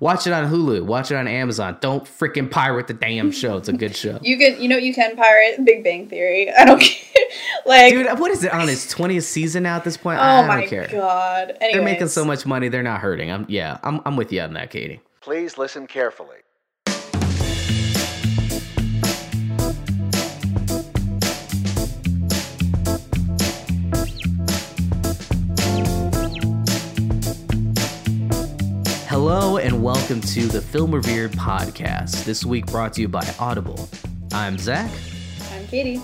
Watch it on Hulu. Watch it on Amazon. Don't freaking pirate the damn show. It's a good show. You can, you know, you can pirate Big Bang Theory. I don't care. like, Dude, what is it on its 20th season now at this point? oh I don't my care. god. Anyways, They're making so much money. They're not hurting. I'm yeah. I'm I'm with you on that, Katie. Please listen carefully. Welcome to the Film Revered podcast. This week brought to you by Audible. I'm Zach. I'm Katie.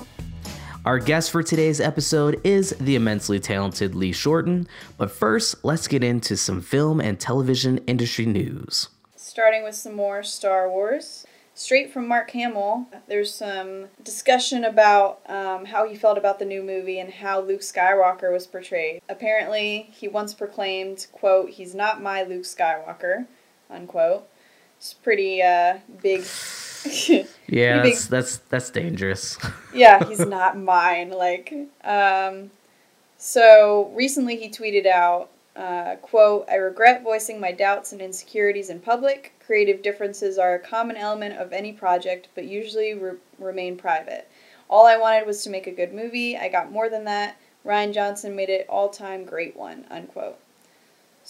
Our guest for today's episode is the immensely talented Lee Shorten. But first, let's get into some film and television industry news. Starting with some more Star Wars. Straight from Mark Hamill, there's some discussion about um, how he felt about the new movie and how Luke Skywalker was portrayed. Apparently, he once proclaimed, quote, he's not my Luke Skywalker, unquote. It's pretty uh, big. Yeah, that's that's, that's dangerous. yeah, he's not mine. Like, um, so recently he tweeted out, uh, quote, I regret voicing my doubts and insecurities in public. Creative differences are a common element of any project, but usually re- remain private. All I wanted was to make a good movie. I got more than that. Rian Johnson made it all time great one, unquote.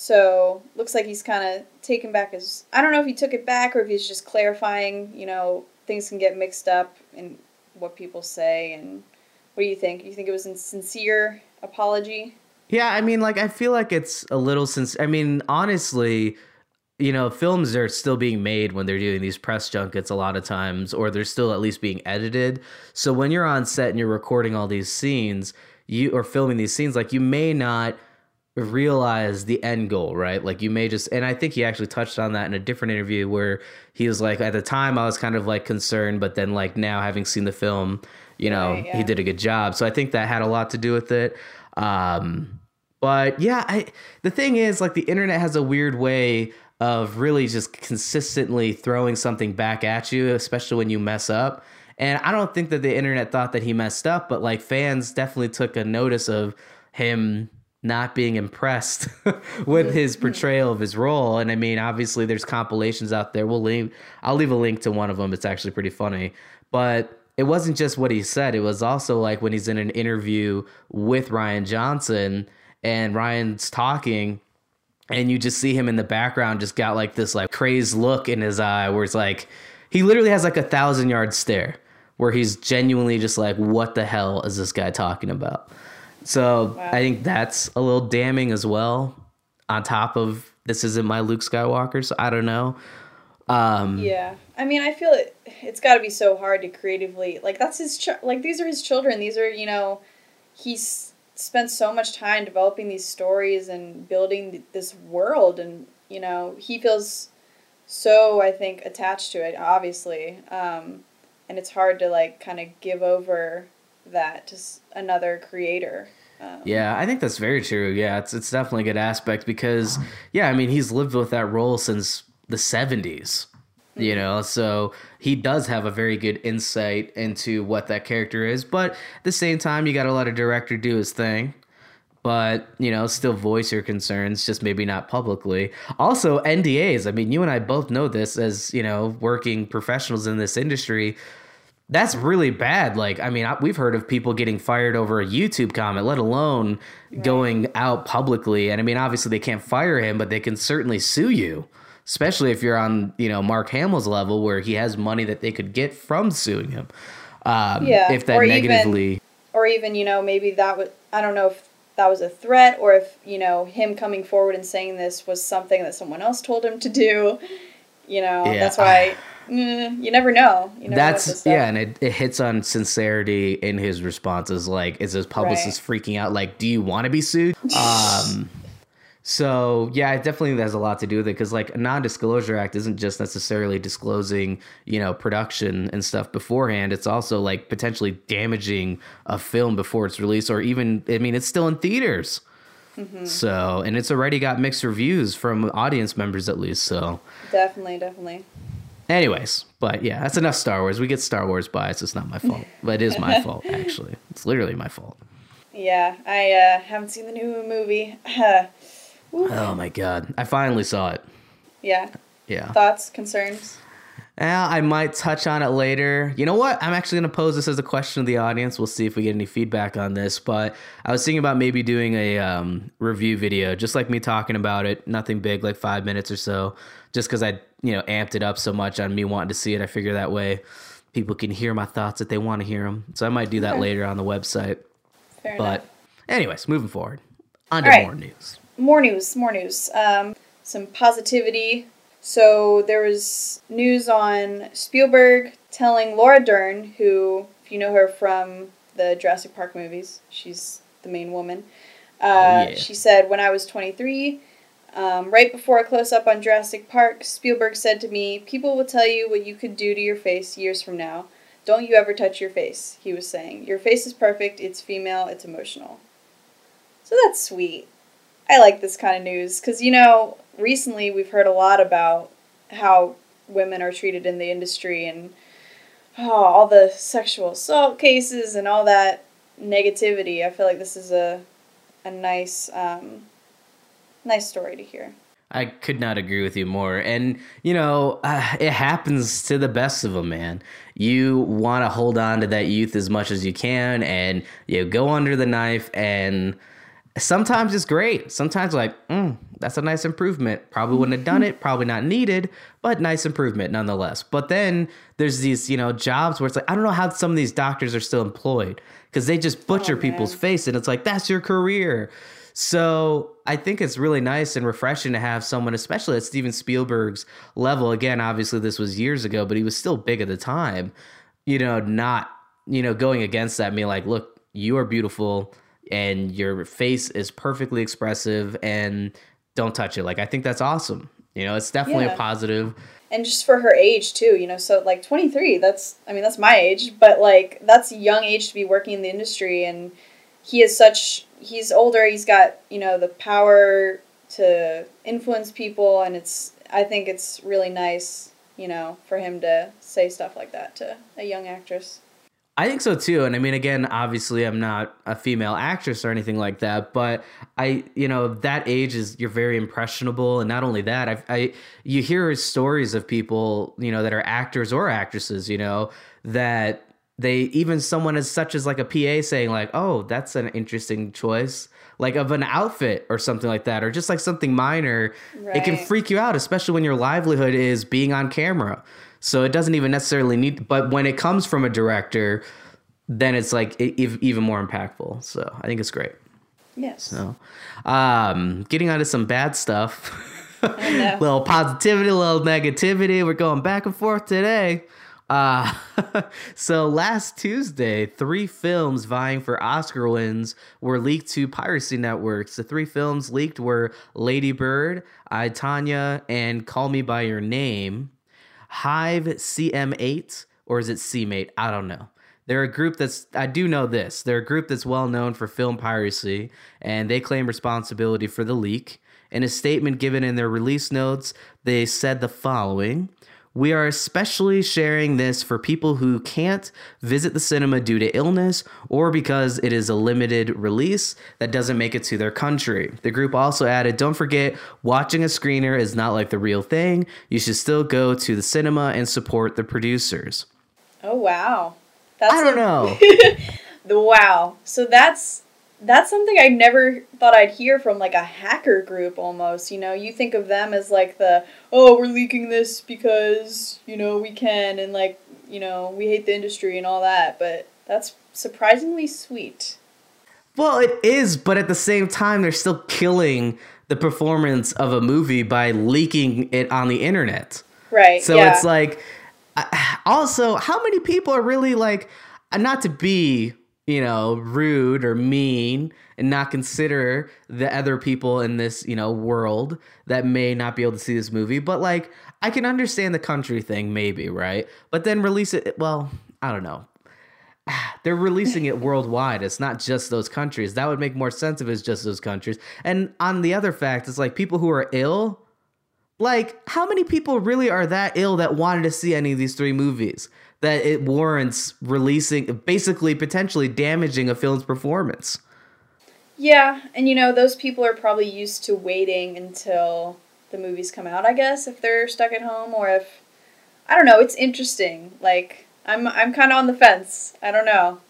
So, looks like he's kind of taken back his. I don't know if he took it back or if he's just clarifying, you know, things can get mixed up in what people say. And what do you think? You think it was a sincere apology? Yeah, I mean, like I feel like it's a little since. I mean, honestly, you know, films are still being made when they're doing these press junkets a lot of times, or they're still at least being edited. So when you're on set and you're recording all these scenes, you or filming these scenes, like you may not realize the end goal, right? Like you may just, and I think he actually touched on that in a different interview where he was like, at the time I was kind of like concerned, but then like now having seen the film, you know, Right, he did a good job. So I think that had a lot to do with it. Um, but yeah, I the thing is like the internet has a weird way of really just consistently throwing something back at you, especially when you mess up. And I don't think that the internet thought that he messed up, but like fans definitely took a notice of him not being impressed with his portrayal of his role. And I mean, obviously there's compilations out there. We'll leave I'll leave a link to one of them. It's actually pretty funny. But it wasn't just what he said. It was also like when he's in an interview with Rian Johnson and Rian's talking and you just see him in the background just got like this like crazed look in his eye where it's like he literally has like a thousand yard stare where he's genuinely just like what the hell is this guy talking about so Wow. i think that's a little damning as well on top of this isn't my luke skywalker so i don't know um Yeah, I mean, I feel it. It's got to be so hard to creatively like. That's his ch- like. These are his children. These are you know, he's spent so much time developing these stories and building th- this world, and you know, he feels so I think attached to it. Obviously, um, and it's hard to like kind of give over that to another creator. Um, Yeah, I think that's very true. Yeah, it's it's definitely a good aspect because yeah, I mean he's lived with that role since the seventies. You know, so he does have a very good insight into what that character is. But at the same time, you got to let a director do his thing. But you know, still voice your concerns, just maybe not publicly. Also, NDAs. I mean, you and I both know this as you know, working professionals in this industry that's really bad. Like, I mean, I, we've heard of people getting fired over a YouTube comment, let alone going out publicly. And I mean, obviously they can't fire him, but they can certainly sue you, especially if you're on, you know, Mark Hamill's level where he has money that they could get from suing him. Um, Yeah, if that or even- negatively. or even you know maybe that was I don't know if that was a threat or if you know him coming forward and saying this was something that someone else told him to do. You know Yeah. that's why mm, you never know. You never That's stuff. yeah, and it, it hits on sincerity in his responses. Like, is his publicist freaking out? Like, do you want to be sued? Um, so yeah, it definitely has a lot to do with it because like a non-disclosure act isn't just necessarily disclosing you know production and stuff beforehand. It's also like potentially damaging a film before it's released, or even I mean, it's still in theaters. Mm-hmm. So and it's already got mixed reviews from audience members at least. So definitely, definitely. Anyways, but yeah, that's enough Star Wars. We get Star Wars bias. It's not my fault, but it is my fault actually. It's literally my fault. Yeah, I uh, haven't seen the new movie. Oh my god, I finally saw it. yeah, Yeah. Thoughts, concerns? Yeah, I might touch on it later. You know what? I'm actually going to pose this as a question to the audience. We'll see if we get any feedback on this. But I was thinking about maybe doing a um, review video, just like me talking about it. Nothing big, like five minutes or so. Just because I, you know, amped it up so much on me wanting to see it. I figure that way people can hear my thoughts if they want to hear them. So I might do that Okay. later on the website. Fair But, enough. anyways, moving forward. On to right. more news. More news, more news. Um, some positivity. So there was news on Spielberg telling Laura Dern, who, if you know her from the Jurassic Park movies, she's the main woman. Uh, Oh, yeah. She said, When I was 23, um, right before a close up on Jurassic Park, Spielberg said to me, People will tell you what you could do to your face years from now. Don't you ever touch your face, he was saying. Your face is perfect, it's female, it's emotional. So that's sweet. I like this kind of news because, you know, recently we've heard a lot about how women are treated in the industry and oh, all the sexual assault cases and all that negativity. I feel like this is a, a nice, um, nice story to hear. I could not agree with you more. And, you know, uh, it happens to the best of them, man. You want to hold on to that youth as much as you can and you go under the knife. And sometimes it's great. Sometimes, like, mm, that's a nice improvement. Probably wouldn't have done it, probably not needed, but nice improvement nonetheless. But then there's these, you know, jobs where it's like, I don't know how some of these doctors are still employed because they just butcher Oh, people's face and it's like, that's your career. So I think it's really nice and refreshing to have someone, especially at Steven Spielberg's level. Again, obviously this was years ago, but he was still big at the time. You know, not you know going against that, being like, look, you are beautiful and your face is perfectly expressive, and don't touch it. Like I think that's awesome. You know, it's definitely Yeah. a positive. And just for her age too, you know, so like 23, that's, I mean, that's my age, but like, that's a young age to be working in the industry. And he is such, he's older, he's got, you know, the power to influence people. And it's, I think it's really nice, you know, for him to say stuff like that to a young actress. I think so too. And I mean, again, obviously, I'm not a female actress or anything like that, but I, you know, that age is you're very impressionable, and not only that, I, I, you hear stories of people, you know, that are actors or actresses, you know, that they even someone as such as like a PA saying like, oh, that's an interesting choice, like of an outfit or something like that, or just like something minor. It can freak you out, especially when your livelihood is being on camera. So it doesn't even necessarily need, but when it comes from a director, then it's like even more impactful. So I think it's great. Yes. So, um, getting onto some bad stuff, little positivity, a little negativity. We're going back and forth today. Uh, so last Tuesday, three films vying for Oscar wins were leaked to piracy networks. The three films leaked were Lady Bird, I Tonya, and Call Me by Your Name. Hive CM8 or is it CMate? I don't know. They're a group that's I do know this. They're a group that's well known for film piracy and they claim responsibility for the leak. In a statement given in their release notes, they said the following we are especially sharing this for people who can't visit the cinema due to illness or because it is a limited release that doesn't make it to their country. The group also added Don't forget, watching a screener is not like the real thing. You should still go to the cinema and support the producers. Oh, wow. That's I don't a- know. The wow. So that's that's something I never thought I'd hear from like a hacker group almost. You know, you think of them as like the oh, we're leaking this because, you know, we can and like, you know, we hate the industry and all that, but that's surprisingly sweet. Well, it is, but at the same time, they're still killing the performance of a movie by leaking it on the internet. Right. So yeah. it's like, also, how many people are really like, uh, not to be, you know, rude or mean and not consider the other people in this, you know, world that may not be able to see this movie, but like, I can understand the country thing, maybe, right? But then release it, well, I don't know. They're releasing it worldwide. It's not just those countries. That would make more sense if it's just those countries. And on the other fact, it's like people who are ill, like how many people really are that ill that wanted to see any of these three movies that it warrants releasing basically potentially damaging a film's performance Yeah, and you know, those people are probably used to waiting until the movies come out. I guess if they're stuck at home or if I don't know. It's interesting. Like I'm I'm kind of on the fence. I don't know.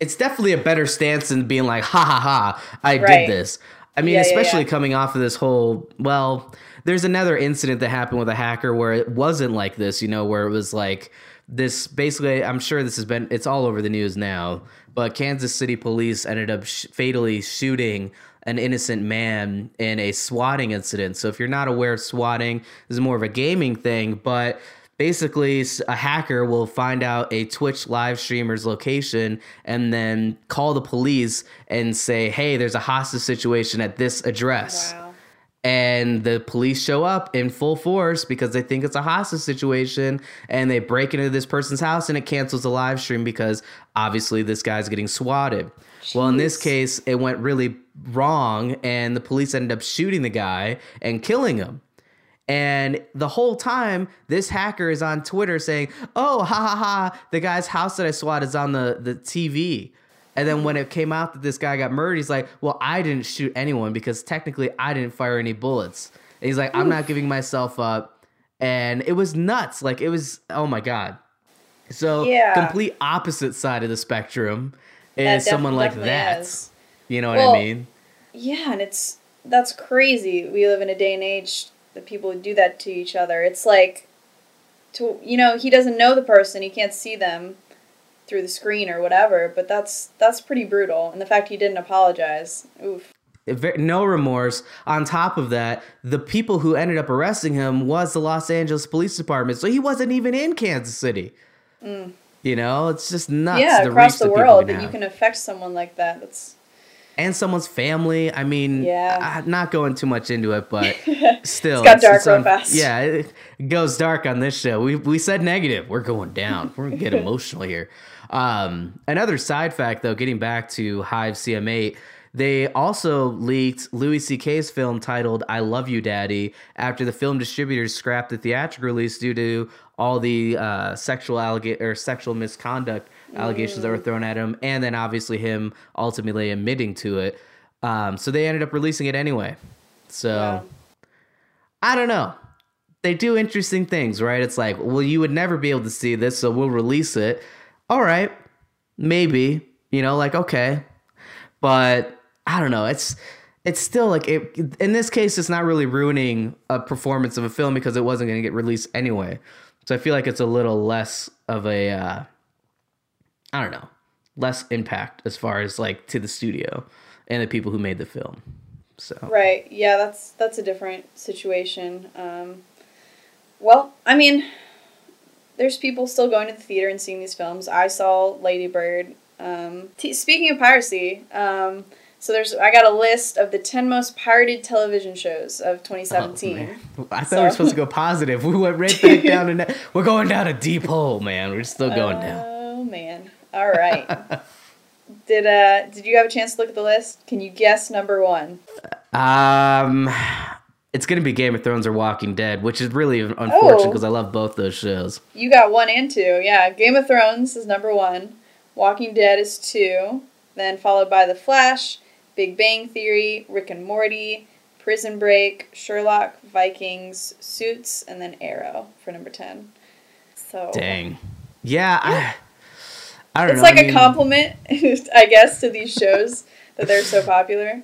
It's definitely a better stance than being like, ha ha ha, I Right. did this. I mean, Yeah, yeah, especially yeah. coming off of this whole, well, there's another incident that happened with a hacker where it wasn't like this, you know, where it was like this basically, I'm sure this has been, it's all over the news now, but Kansas City police ended up sh- fatally shooting an innocent man in a swatting incident. So if you're not aware of swatting, this is more of a gaming thing, but basically a hacker will find out a Twitch live streamer's location and then call the police and say, "Hey, there's a hostage situation at this address." Wow. And the police show up in full force because they think it's a hostage situation and they break into this person's house and it cancels the live stream because obviously this guy's getting swatted. Well, in this case, it went really wrong and the police ended up shooting the guy and killing him. And the whole time, this hacker is on Twitter saying, "Oh, ha ha ha! The guy's house that I swat is on the the TV." And then when it came out that this guy got murdered, he's like, "Well, I didn't shoot anyone because technically I didn't fire any bullets." And he's like, "I'm not giving myself up." And it was nuts. Like it was, oh my god. So Yeah. complete opposite side of the spectrum is someone like that. is. You know what Well, I mean? Yeah, and it's that's crazy. We live in a day and age that people would do that to each other. It's like to you know, he doesn't know the person, he can't see them through the screen or whatever, but that's that's pretty brutal. And the fact he didn't apologize. Oof. No remorse. On top of that, the people who ended up arresting him was the Los Angeles Police Department, so he wasn't even in Kansas City. You know, it's just nuts. Mm. yeah, the across the world that you can affect someone like that. That's and someone's family. I mean, Yeah. uh, not going too much into it, but still, It's got dark real fast. Yeah, it it goes dark on this show. We we said negative. We're going down. We're gonna get emotional here. Um, another side fact, though, getting back to Hive CM8, they also leaked Louis C.K.'s film titled "I Love You, Daddy" after the film distributors scrapped the theatrical release due to all the uh, sexual allega- or sexual misconduct allegations that were thrown at him, and then obviously him ultimately admitting to it. Um, so they ended up releasing it anyway. So. Wow. I don't know. They do interesting things, right? It's like, well, you would never be able to see this, so we'll release it. All right, maybe, you know, like okay, but I don't know. It's it's still like it. In this case, it's not really ruining a performance of a film because it wasn't going to get released anyway. So I feel like it's a little less of a, uh, I don't know, less impact as far as like to the studio and the people who made the film. So Right. Yeah, that's that's a different situation. Um, well, I mean, there's people still going to the theater and seeing these films. I saw Lady Bird. Um, t- speaking of piracy, um, so there's I got a list of the ten most pirated television shows of 2017. Oh. I thought So- we were supposed to go positive. We went right back down ne- we're going down a deep hole, man. We're still going down. Oh man! All right. did uh did you have a chance to look at the list? Can you guess number one? Um, it's gonna be Game of Thrones or Walking Dead, which is really oh. unfortunate Oh. because I love both those shows. You got one and two. Yeah, Game of Thrones is number one. Walking Dead is two. Then followed by The Flash, Big Bang Theory, Rick and Morty, Prison Break, Sherlock, Vikings, Suits, and then Arrow for number ten. So Dang. Yeah, I, I don't it's know. like I a mean, compliment, I guess, to these shows that they're so popular.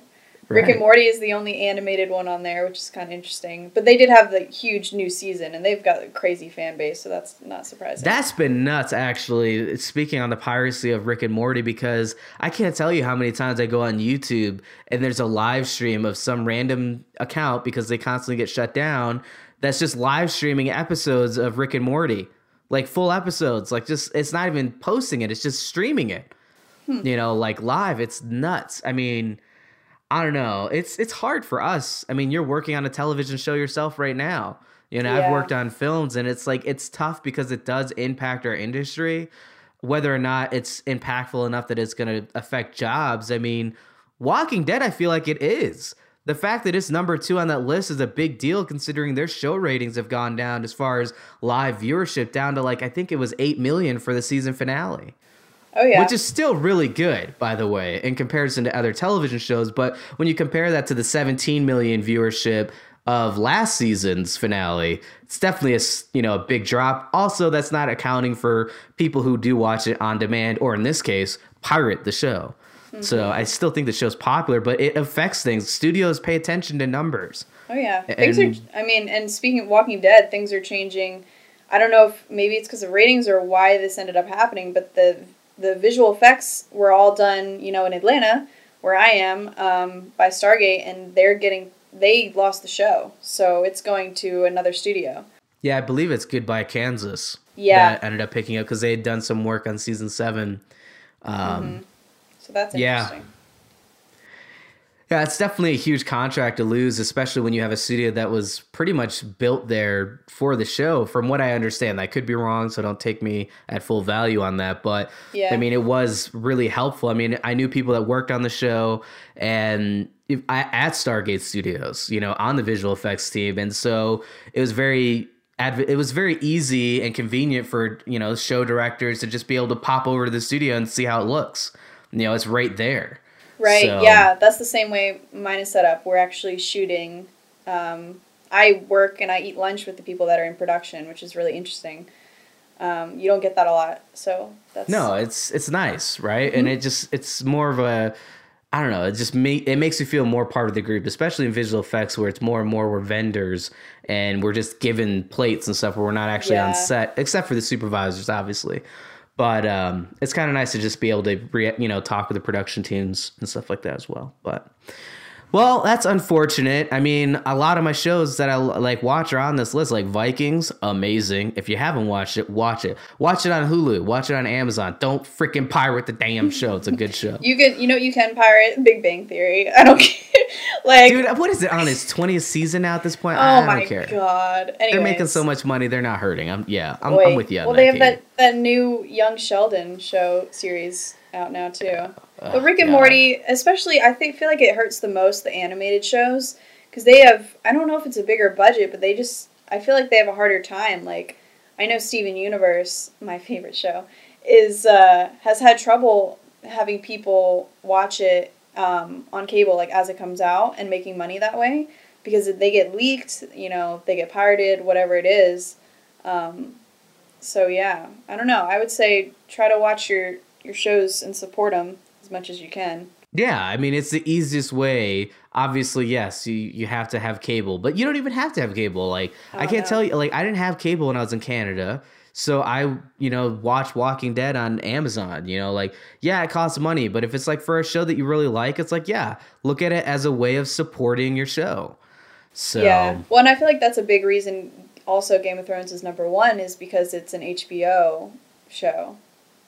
Rick right. and Morty is the only animated one on there, which is kind of interesting. But they did have the huge new season, and they've got a crazy fan base, so that's not surprising. That's been nuts, actually. Speaking on the piracy of Rick and Morty, because I can't tell you how many times I go on YouTube and there's a live stream of some random account because they constantly get shut down. That's just live streaming episodes of Rick and Morty, like full episodes. Like just it's not even posting it; it's just streaming it. Hmm. You know, like live. It's nuts. I mean. I don't know. It's it's hard for us. I mean, you're working on a television show yourself right now. You know, I've worked on films and it's like it's tough because it does impact our industry. Whether or not it's impactful enough that it's going to affect jobs. I mean, Walking Dead I feel like it is. The fact that it's number 2 on that list is a big deal considering their show ratings have gone down as far as live viewership down to like I think it was 8 million for the season finale oh yeah, which is still really good, by the way, in comparison to other television shows. But when you compare that to the 17 million viewership of last season's finale, it's definitely a you know a big drop. Also, that's not accounting for people who do watch it on demand, or in this case, pirate the show. So mm-hmm. I still think the show's popular, but it affects things. Studios pay attention to numbers. Oh yeah, things are. I mean, and speaking of Walking Dead, things are changing. I don't know if maybe it's because of ratings or why this ended up happening, but the the visual effects were all done, you know, in Atlanta, where I am, um, by Stargate, and they're getting they lost the show, so it's going to another studio. Yeah, I believe it's Goodbye Kansas. Yeah. that ended up picking up because they had done some work on season seven. Um, So that's Yeah. interesting. Yeah, it's definitely a huge contract to lose, especially when you have a studio that was pretty much built there for the show. From what I understand, I could be wrong, so don't take me at full value on that. But Yeah. I mean, it was really helpful. I mean, I knew people that worked on the show and if, I, at Stargate Studios, you know, on the visual effects team, and so it was very. It was very easy and convenient for you know show directors to just be able to pop over to the studio and see how it looks. You know, it's right there. Right. So- Yeah, that's the same way mine is set up. We're actually shooting. Um, I work and I eat lunch with the people that are in production, which is really interesting. Um, you don't get that a lot, so that's No, it's it's nice, right? And it just it's more of a I don't know, it just make it makes you feel more part of the group, especially in visual effects where it's more and more we're vendors and we're just given plates and stuff where we're not actually on set, except for the supervisors, obviously. But um, it's kind of nice to just be able to, re- you know, talk with the production teams and stuff like that as well. But well, that's unfortunate. I mean, a lot of my shows that I like watch are on this list, like Vikings, amazing. If you haven't watched it, watch it. Watch it on Hulu. Watch it on Amazon. Don't freaking pirate the damn show. It's a good show. You can, you know, you can pirate Big Bang Theory. I don't care. like, Dude, what is it on its 20th season now at this point? oh I, I my don't care. god. Anyways, They're making so much money, they're not hurting. I'm yeah, I'm, I'm with you on well, they have Katie. that that new Young Sheldon show series out now too. But Rick and God. Morty, especially, I think feel like it hurts the most the animated shows because they have. I don't know if it's a bigger budget, but they just. I feel like they have a harder time. Like I know Steven Universe, my favorite show, is uh, has had trouble having people watch it um, on cable like as it comes out and making money that way because they get leaked. You know, they get pirated, whatever it is. Um, so yeah, I don't know. I would say try to watch your your shows and support them as much as you can. Yeah, I mean it's the easiest way. Obviously, yes, you, you have to have cable, but you don't even have to have cable. Like oh, I Oh, can't no. tell you like I didn't have cable when I was in Canada. So I, you know, watch Walking Dead on Amazon, you know, like yeah, it costs money, but if it's like for a show that you really like, it's like yeah, look at it as a way of supporting your show. So Yeah. Well, and I feel like that's a big reason. Also, Game of Thrones is number one is because it's an HBO show.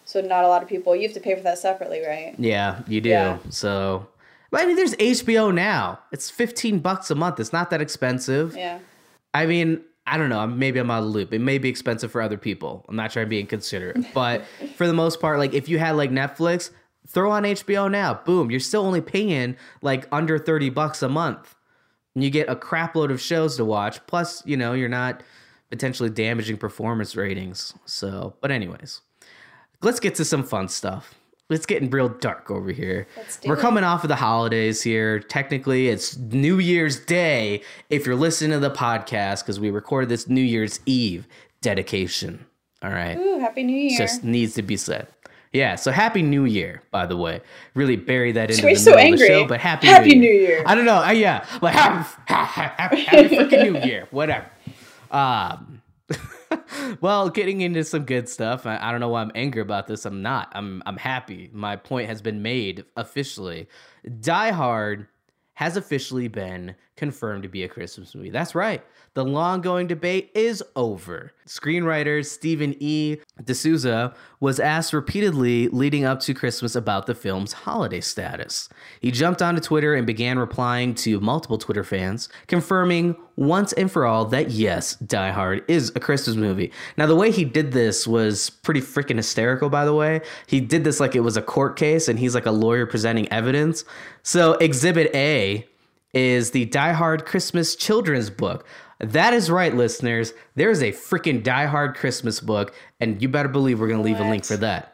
So not a lot of people. You have to pay for that separately, right? Yeah, you do. Yeah. So, but I mean, there's HBO now. It's 15 bucks a month. It's not that expensive. Yeah. I mean, I don't know. Maybe I'm out of loop. It may be expensive for other people. I'm not trying to be inconsiderate, but for the most part, like if you had like Netflix, throw on HBO now. Boom, you're still only paying like under 30 bucks a month, and you get a crap load of shows to watch. Plus, you know, you're not potentially damaging performance ratings. So, but anyways, let's get to some fun stuff. It's getting real dark over here. We're it. coming off of the holidays here. Technically, it's New Year's Day if you're listening to the podcast because we recorded this New Year's Eve dedication. All right. Ooh, Happy New Year. Just needs to be said. Yeah, so happy New Year, by the way. Really bury that into the so middle of the show, but happy, Happy New, New Year. Year. I don't know. Uh, yeah, like happy, happy, happy freaking New Year, whatever. Um, well, getting into some good stuff. I, I don't know why I'm angry about this. I'm not. I'm I'm happy. My point has been made officially. Die Hard has officially been confirmed to be a Christmas movie. That's right. The long going debate is over. Screenwriter Stephen E. D'Souza was asked repeatedly leading up to Christmas about the film's holiday status. He jumped onto Twitter and began replying to multiple Twitter fans, confirming once and for all that yes, Die Hard is a Christmas movie. Now, the way he did this was pretty freaking hysterical, by the way. He did this like it was a court case and he's like a lawyer presenting evidence. So, Exhibit A is the Die Hard Christmas children's book. That is right, listeners. There is a freaking Die Hard Christmas book, and you better believe we're going to leave a link for that.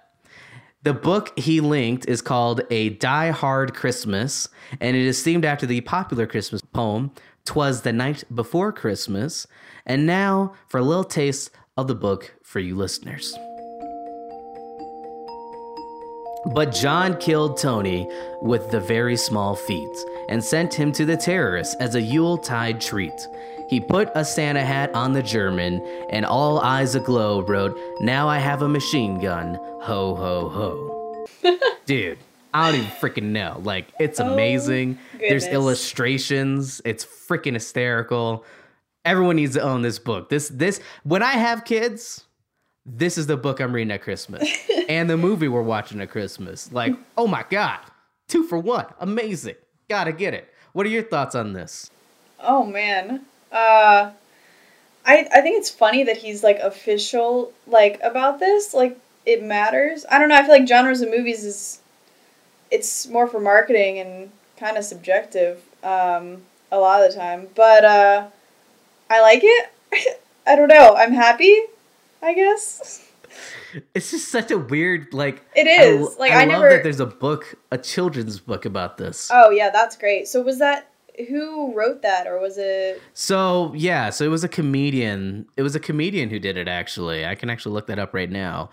The book he linked is called A Die Hard Christmas, and it is themed after the popular Christmas poem Twas the Night Before Christmas. And now for a little taste of the book for you listeners. But John killed Tony with the very small feet and sent him to the terrorists as a Yuletide treat. He put a Santa hat on the German, and all eyes aglow wrote, Now I have a machine gun. Ho, ho, ho. Dude, I don't even freaking know. Like, it's oh, amazing. There's illustrations. It's freaking hysterical. Everyone needs to own this book. This, this, when I have kids, this is the book I'm reading at Christmas and the movie we're watching at Christmas. Like, oh my God, two for one. Amazing. Gotta get it. What are your thoughts on this? Oh man. Uh I I think it's funny that he's like official like about this. Like it matters. I don't know, I feel like genres of movies is it's more for marketing and kind of subjective um a lot of the time. But uh I like it. I don't know. I'm happy, I guess. It's just such a weird, like. It is I Like, I, I love never- that there's a book, a children's book about this. Oh yeah, that's great. So was that who wrote that or was it So yeah, so it was a comedian. It was a comedian who did it actually. I can actually look that up right now.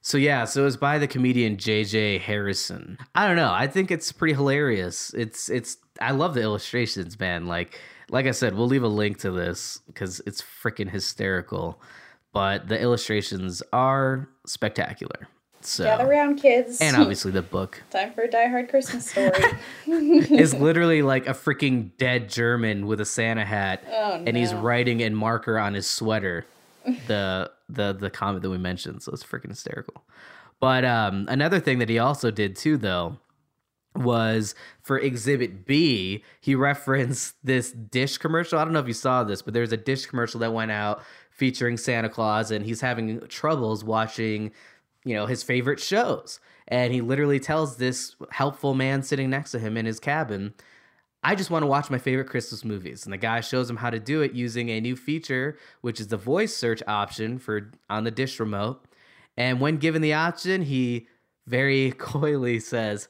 So yeah, so it was by the comedian JJ Harrison. I don't know. I think it's pretty hilarious. It's it's I love the illustrations, man. Like like I said, we'll leave a link to this cuz it's freaking hysterical. But the illustrations are spectacular. So Gather round kids. and obviously the book Time for a Die Hard Christmas story. is literally like a freaking dead German with a Santa hat, Oh, and he's writing in marker on his sweater. The the the comment that we mentioned, so it's freaking hysterical. But um, another thing that he also did too, though, was for Exhibit B, he referenced this dish commercial. I don't know if you saw this, but there's a dish commercial that went out featuring Santa Claus, and he's having troubles watching, you know, his favorite shows. And he literally tells this helpful man sitting next to him in his cabin, I just want to watch my favorite Christmas movies. And the guy shows him how to do it using a new feature, which is the voice search option for on the dish remote. And when given the option, he very coyly says,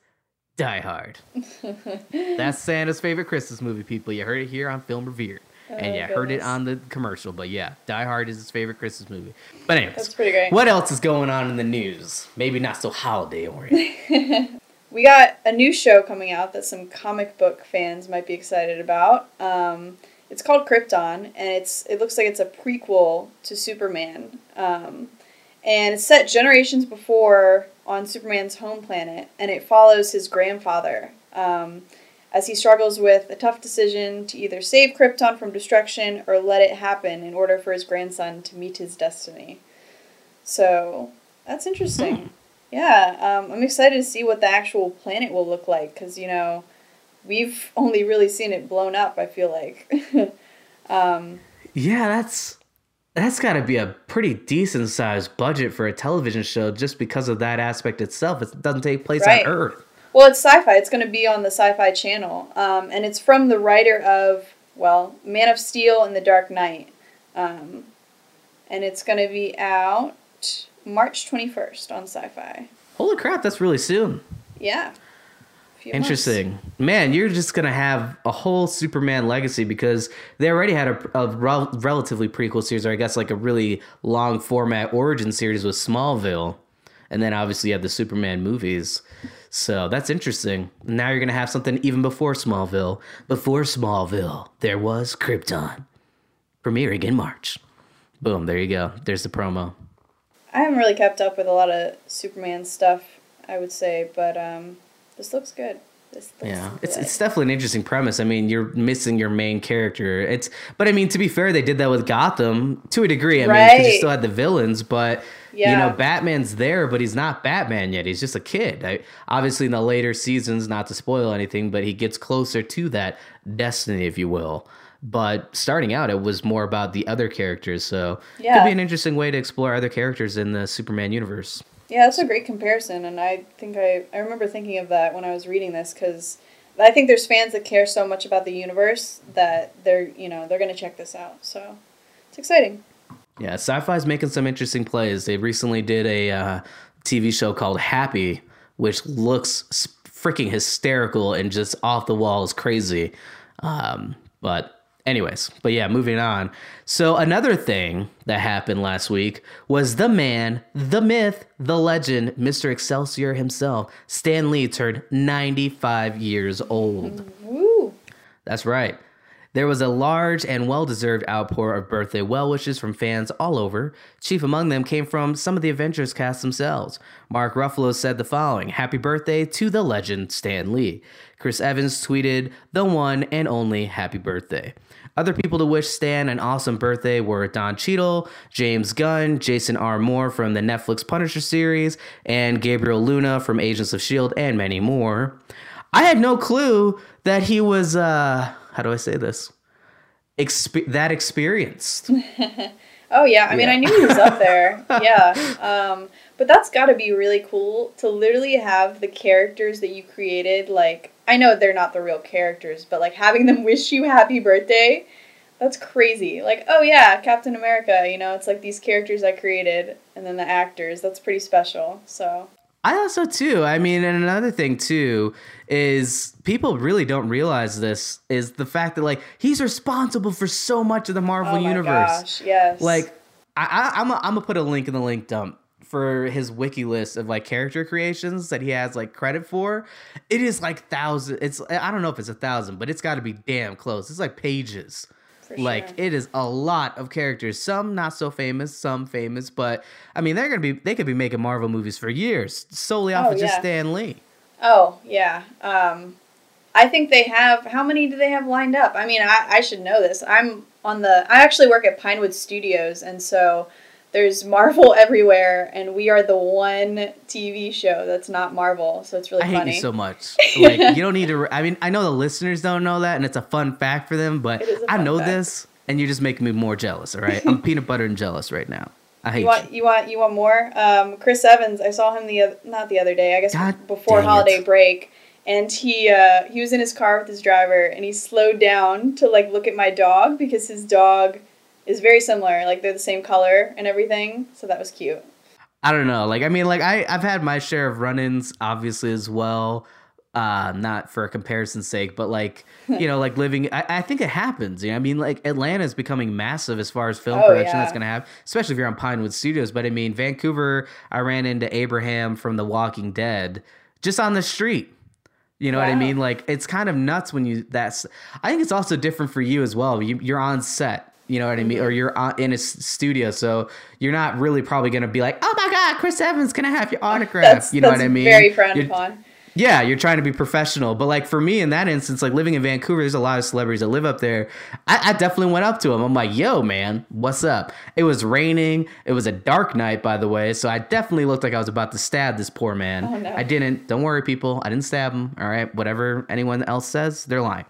Die Hard. That's Santa's favorite Christmas movie, people. You heard it here on Film Revered. And yeah, you heard it on the commercial. But yeah, Die Hard is his favorite Christmas movie. But anyways, That's pretty great. what else is going on in the news? Maybe not so holiday oriented. We got a new show coming out that some comic book fans might be excited about. Um, it's called Krypton, and it's it looks like it's a prequel to Superman. Um, and it's set generations before on Superman's home planet, and it follows his grandfather um, as he struggles with a tough decision to either save Krypton from destruction or let it happen in order for his grandson to meet his destiny. So that's interesting. Yeah, um, I'm excited to see what the actual planet will look like because, you know, we've only really seen it blown up, I feel like. um, yeah, that's that's got to be a pretty decent sized budget for a television show just because of that aspect itself. It doesn't take place Right. on Earth. Well, it's sci fi. It's going to be on the Sci Fi Channel. Um, and it's from the writer of, well, Man of Steel and The Dark Knight. Um, and it's going to be out March 21st on Sci Fi. Holy crap, that's really soon. Yeah. Few months. Interesting. Man, you're just going to have a whole Superman legacy because they already had a, a rel- relatively prequel series, or I guess like a really long format origin series with Smallville. And then obviously you have the Superman movies. So that's interesting. Now you're going to have something even before Smallville. Before Smallville, there was Krypton. Premiering in March. Boom, there you go. There's the promo. I haven't really kept up with a lot of Superman stuff, I would say, but um, this looks good. This looks Yeah, it's good. it's definitely an interesting premise. I mean, you're missing your main character. It's, but I mean, to be fair, they did that with Gotham to a degree. I mean, 'cause you still had the villains, but you know, Batman's there, but he's not Batman yet. He's just a kid. I, obviously, in the later seasons, not to spoil anything, but he gets closer to that destiny, if you will. But starting out, it was more about the other characters. So it could be an interesting way to explore other characters in the Superman universe. Yeah, that's a great comparison, and I think I, I remember thinking of that when I was reading this because I think there's fans that care so much about the universe that they're you know they're gonna check this out. So it's exciting. Yeah, sci-fi's making some interesting plays. They recently did a uh, TV show called Happy, which looks freaking hysterical and just off the walls crazy. Um, but Anyways, but yeah, moving on. So another thing that happened last week was the man, the myth, the legend, Mr. Excelsior himself, Stan Lee turned 95 years old. Woo. That's right. There was a large and well deserved outpour of birthday well wishes from fans all over. Chief among them came from some of the Avengers cast themselves. Mark Ruffalo said the following Happy birthday to the legend Stan Lee. Chris Evans tweeted, The one and only happy birthday. Other people to wish Stan an awesome birthday were Don Cheadle, James Gunn, Jason R. Moore from the Netflix Punisher series, and Gabriel Luna from Agents of S.H.I.E.L.D., and many more. I had no clue that he was, uh, how do I say this? That experienced. Oh yeah, I mean I knew he was up there. yeah. Um, but that's got to be really cool to literally have the characters that you created like I know they're not the real characters, but like having them wish you happy birthday, that's crazy. Like, oh yeah, Captain America, you know, it's like these characters I created and then the actors. That's pretty special. So, I also too. I mean, and another thing too is people really don't realize this is the fact that like he's responsible for so much of the Marvel oh my universe. gosh, yes. Like, I, I, I'm, i I'm gonna put a link in the link dump for his wiki list of like character creations that he has like credit for. It is like thousand. It's I don't know if it's a thousand, but it's got to be damn close. It's like pages. For like sure. it is a lot of characters. Some not so famous, some famous, but I mean they're gonna be they could be making Marvel movies for years solely off Oh, of just yeah. Stan Lee. Oh, yeah. Um, I think they have. How many do they have lined up? I mean, I, I should know this. I'm on the. I actually work at Pinewood Studios, and so there's Marvel everywhere, and we are the one TV show that's not Marvel. So it's really I hate you so much. Like you don't need to. I mean, I know the listeners don't know that, and it's a fun fact for them. But It is a I know fact. this, and you're just making me more jealous. All right, I'm peanut butter and jealous right now. I hate you want you want you want more? Um, Chris Evans. I saw him the not the other day. I guess God before holiday it. break, and he uh, he was in his car with his driver, and he slowed down to like look at my dog because his dog is very similar. Like they're the same color and everything. So that was cute. I don't know. Like I mean, like I I've had my share of run-ins, obviously as well. Uh, not for comparison's sake, but like you know, like living. I, I think it happens. You know, I mean, like Atlanta is becoming massive as far as film Oh, production yeah. that's going to have, especially if you're on Pinewood Studios. But I mean, Vancouver, I ran into Abraham from The Walking Dead just on the street. You know what I mean? Like it's kind of nuts when you. That's. I think it's also different for you as well. You, you're on set. You know what I mean? Or mm-hmm. you're in a studio, so you're not really probably gonna be like, "Oh my God, Chris Evans, can I have your autograph?" That's you know what I mean? Very frowned upon. Yeah, you're trying to be professional. But like for me in that instance, like living in Vancouver, there's a lot of celebrities that live up there. I, I definitely went up to him. I'm like, yo, man, what's up? It was raining. It was a dark night, by the way. So I definitely looked like I was about to stab this poor man. Oh, no. I didn't. Don't worry, people. I didn't stab him. All right. Whatever anyone else says, they're lying.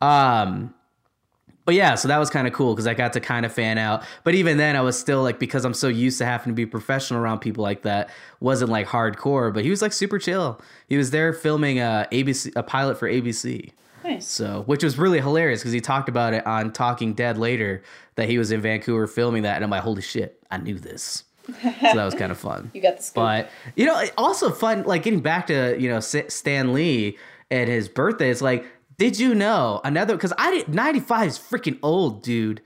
Um, but yeah, so that was kind of cool because I got to kind of fan out. But even then, I was still like, because I'm so used to having to be professional around people like that, wasn't like hardcore. But he was like super chill. He was there filming uh, a ABC, a pilot for ABC. Nice. So, which was really hilarious because he talked about it on Talking Dead later that he was in Vancouver filming that, and I'm like, holy shit, I knew this. So that was kind of fun. You got the scoop. But you know, also fun. Like getting back to you know Stan Lee and his birthday. It's like, did you know another? Because I did. Ninety five is freaking old, dude.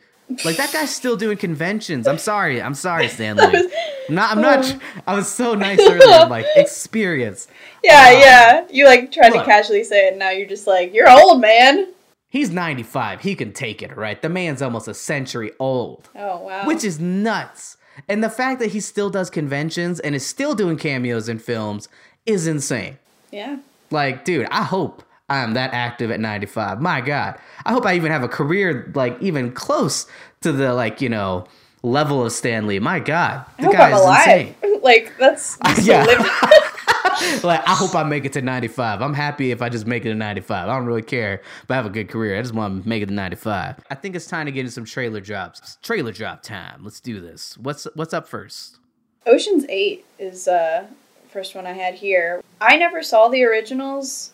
Like that guy's still doing conventions. I'm sorry. I'm sorry, Stan Lee. I'm not. I'm not. I was so nice earlier. I'm like experience. yeah, um, yeah. You like tried look. to casually say it, and now you're just like, you're old, man. He's 95. He can take it, right? The man's almost a century old. Oh wow. which is nuts. And the fact that he still does conventions and is still doing cameos in films is insane. yeah. Like, dude, I hope I'm that active at 95. My God. I hope I even have a career like even close to the like, you know, level of Stan Lee. My God. I The hope guy I'm is alive. insane. like that's Yeah. like, I hope I make it to 95. I'm happy if I just make it to 95. I don't really care if I have a good career. I just want to make it to 95. I think it's time to get into some trailer drops. Trailer drop time. Let's do this. What's what's up first? Ocean's Eight is uh first one I had here. I never saw the originals.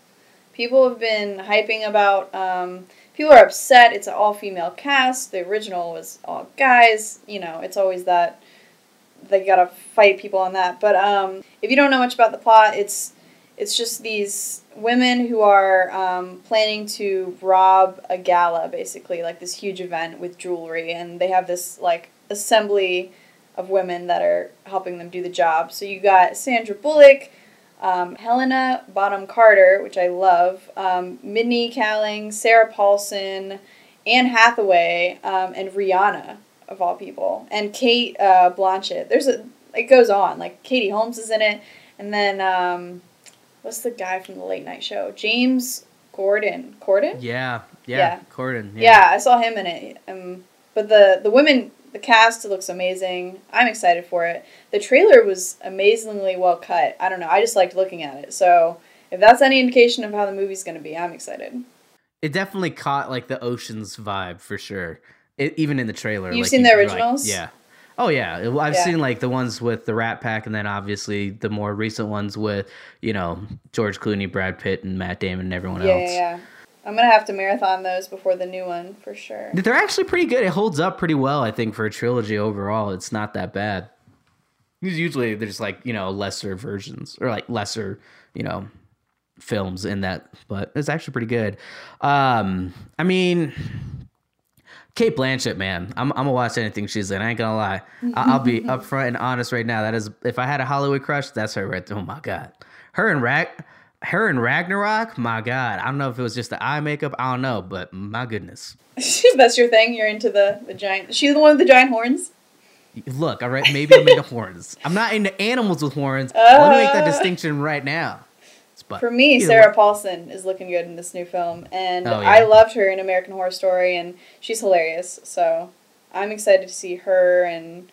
People have been hyping about. Um, people are upset. It's an all female cast. The original was all guys. You know, it's always that they gotta fight people on that. But um, if you don't know much about the plot, it's it's just these women who are um, planning to rob a gala, basically, like this huge event with jewelry, and they have this like assembly of women that are helping them do the job. So you got Sandra Bullock, um, Helena Bonham Carter, which I love, um, Mindy Kaling, Sarah Paulson, Anne Hathaway, um, and Rihanna of all people, and Cate uh, Blanchett. There's a it goes on like Katie Holmes is in it, and then um, what's the guy from the late night show? James Gordon. Corden. Yeah, yeah, Yeah. Corden. Yeah. I saw him in it. Um, but the the women, the cast looks amazing. I'm excited for it. The trailer was amazingly well cut. I don't know. I just liked looking at it. So if that's any indication of how the movie's going to be, I'm excited. It definitely caught like the oceans vibe for sure. It, even in the trailer. You've like, seen you- the you're like- originals? yeah. Oh yeah, I've Yeah. seen like the ones with the Rat Pack, and then obviously the more recent ones with you know George Clooney, Brad Pitt, and Matt Damon, and everyone Yeah, else. yeah, yeah. I'm gonna have to marathon those before the new one for sure. They're actually pretty good. It holds up pretty well, I think, for a trilogy overall. It's not that bad. Usually, there's like you know lesser versions or like lesser you know films in that, but it's actually pretty good. Um, I mean, Cate Blanchett, man, I'm, I'm gonna watch anything she's in. I ain't gonna lie. I, I'll be upfront and honest right now. That is, if I had a Hollywood crush, that's her right there. Oh my god, her and Rag, her and Ragnarok. My god, I don't know if it was just the eye makeup. I don't know, but my goodness. That's your thing. You're into the the giant. She's the one with the giant horns. Look, all right, maybe I'm into horns. I'm not into animals with horns. Let me make that Uh. distinction right now. But For me, Sarah way. Paulson is looking good in this new film, and Oh, yeah. I loved her in American Horror Story, and she's hilarious. So I'm excited to see her and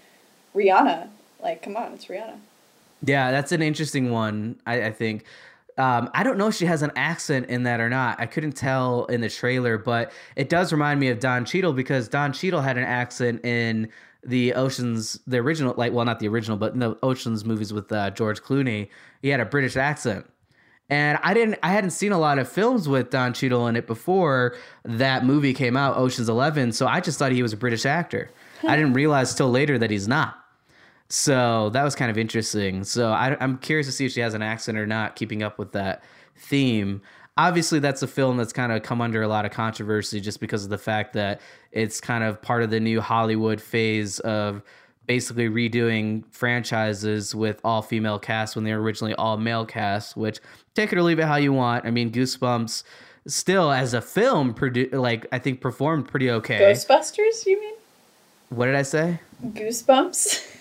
Rihanna. Like, come on, it's Rihanna. Yeah, that's an interesting one. I, I think. Um, I don't know if she has an accent in that or not. I couldn't tell in the trailer, but it does remind me of Don Cheadle because Don Cheadle had an accent in the Oceans, the original, like, well, not the original, but in the Oceans movies with uh, George Clooney. He had a British accent. And I didn't I hadn't seen a lot of films with Don Cheadle in it before that movie came out, Ocean's 11, so I just thought he was a British actor. I didn't realize till later that he's not. So that was kind of interesting. So I, I'm curious to see if she has an accent or not, keeping up with that theme. Obviously, that's a film that's kind of come under a lot of controversy just because of the fact that it's kind of part of the new Hollywood phase of basically redoing franchises with all female casts when they were originally all male casts, which take it or leave it how you want. I mean, Goosebumps still as a film, produ- like I think performed pretty okay. Ghostbusters, you mean? what did I say? Goosebumps.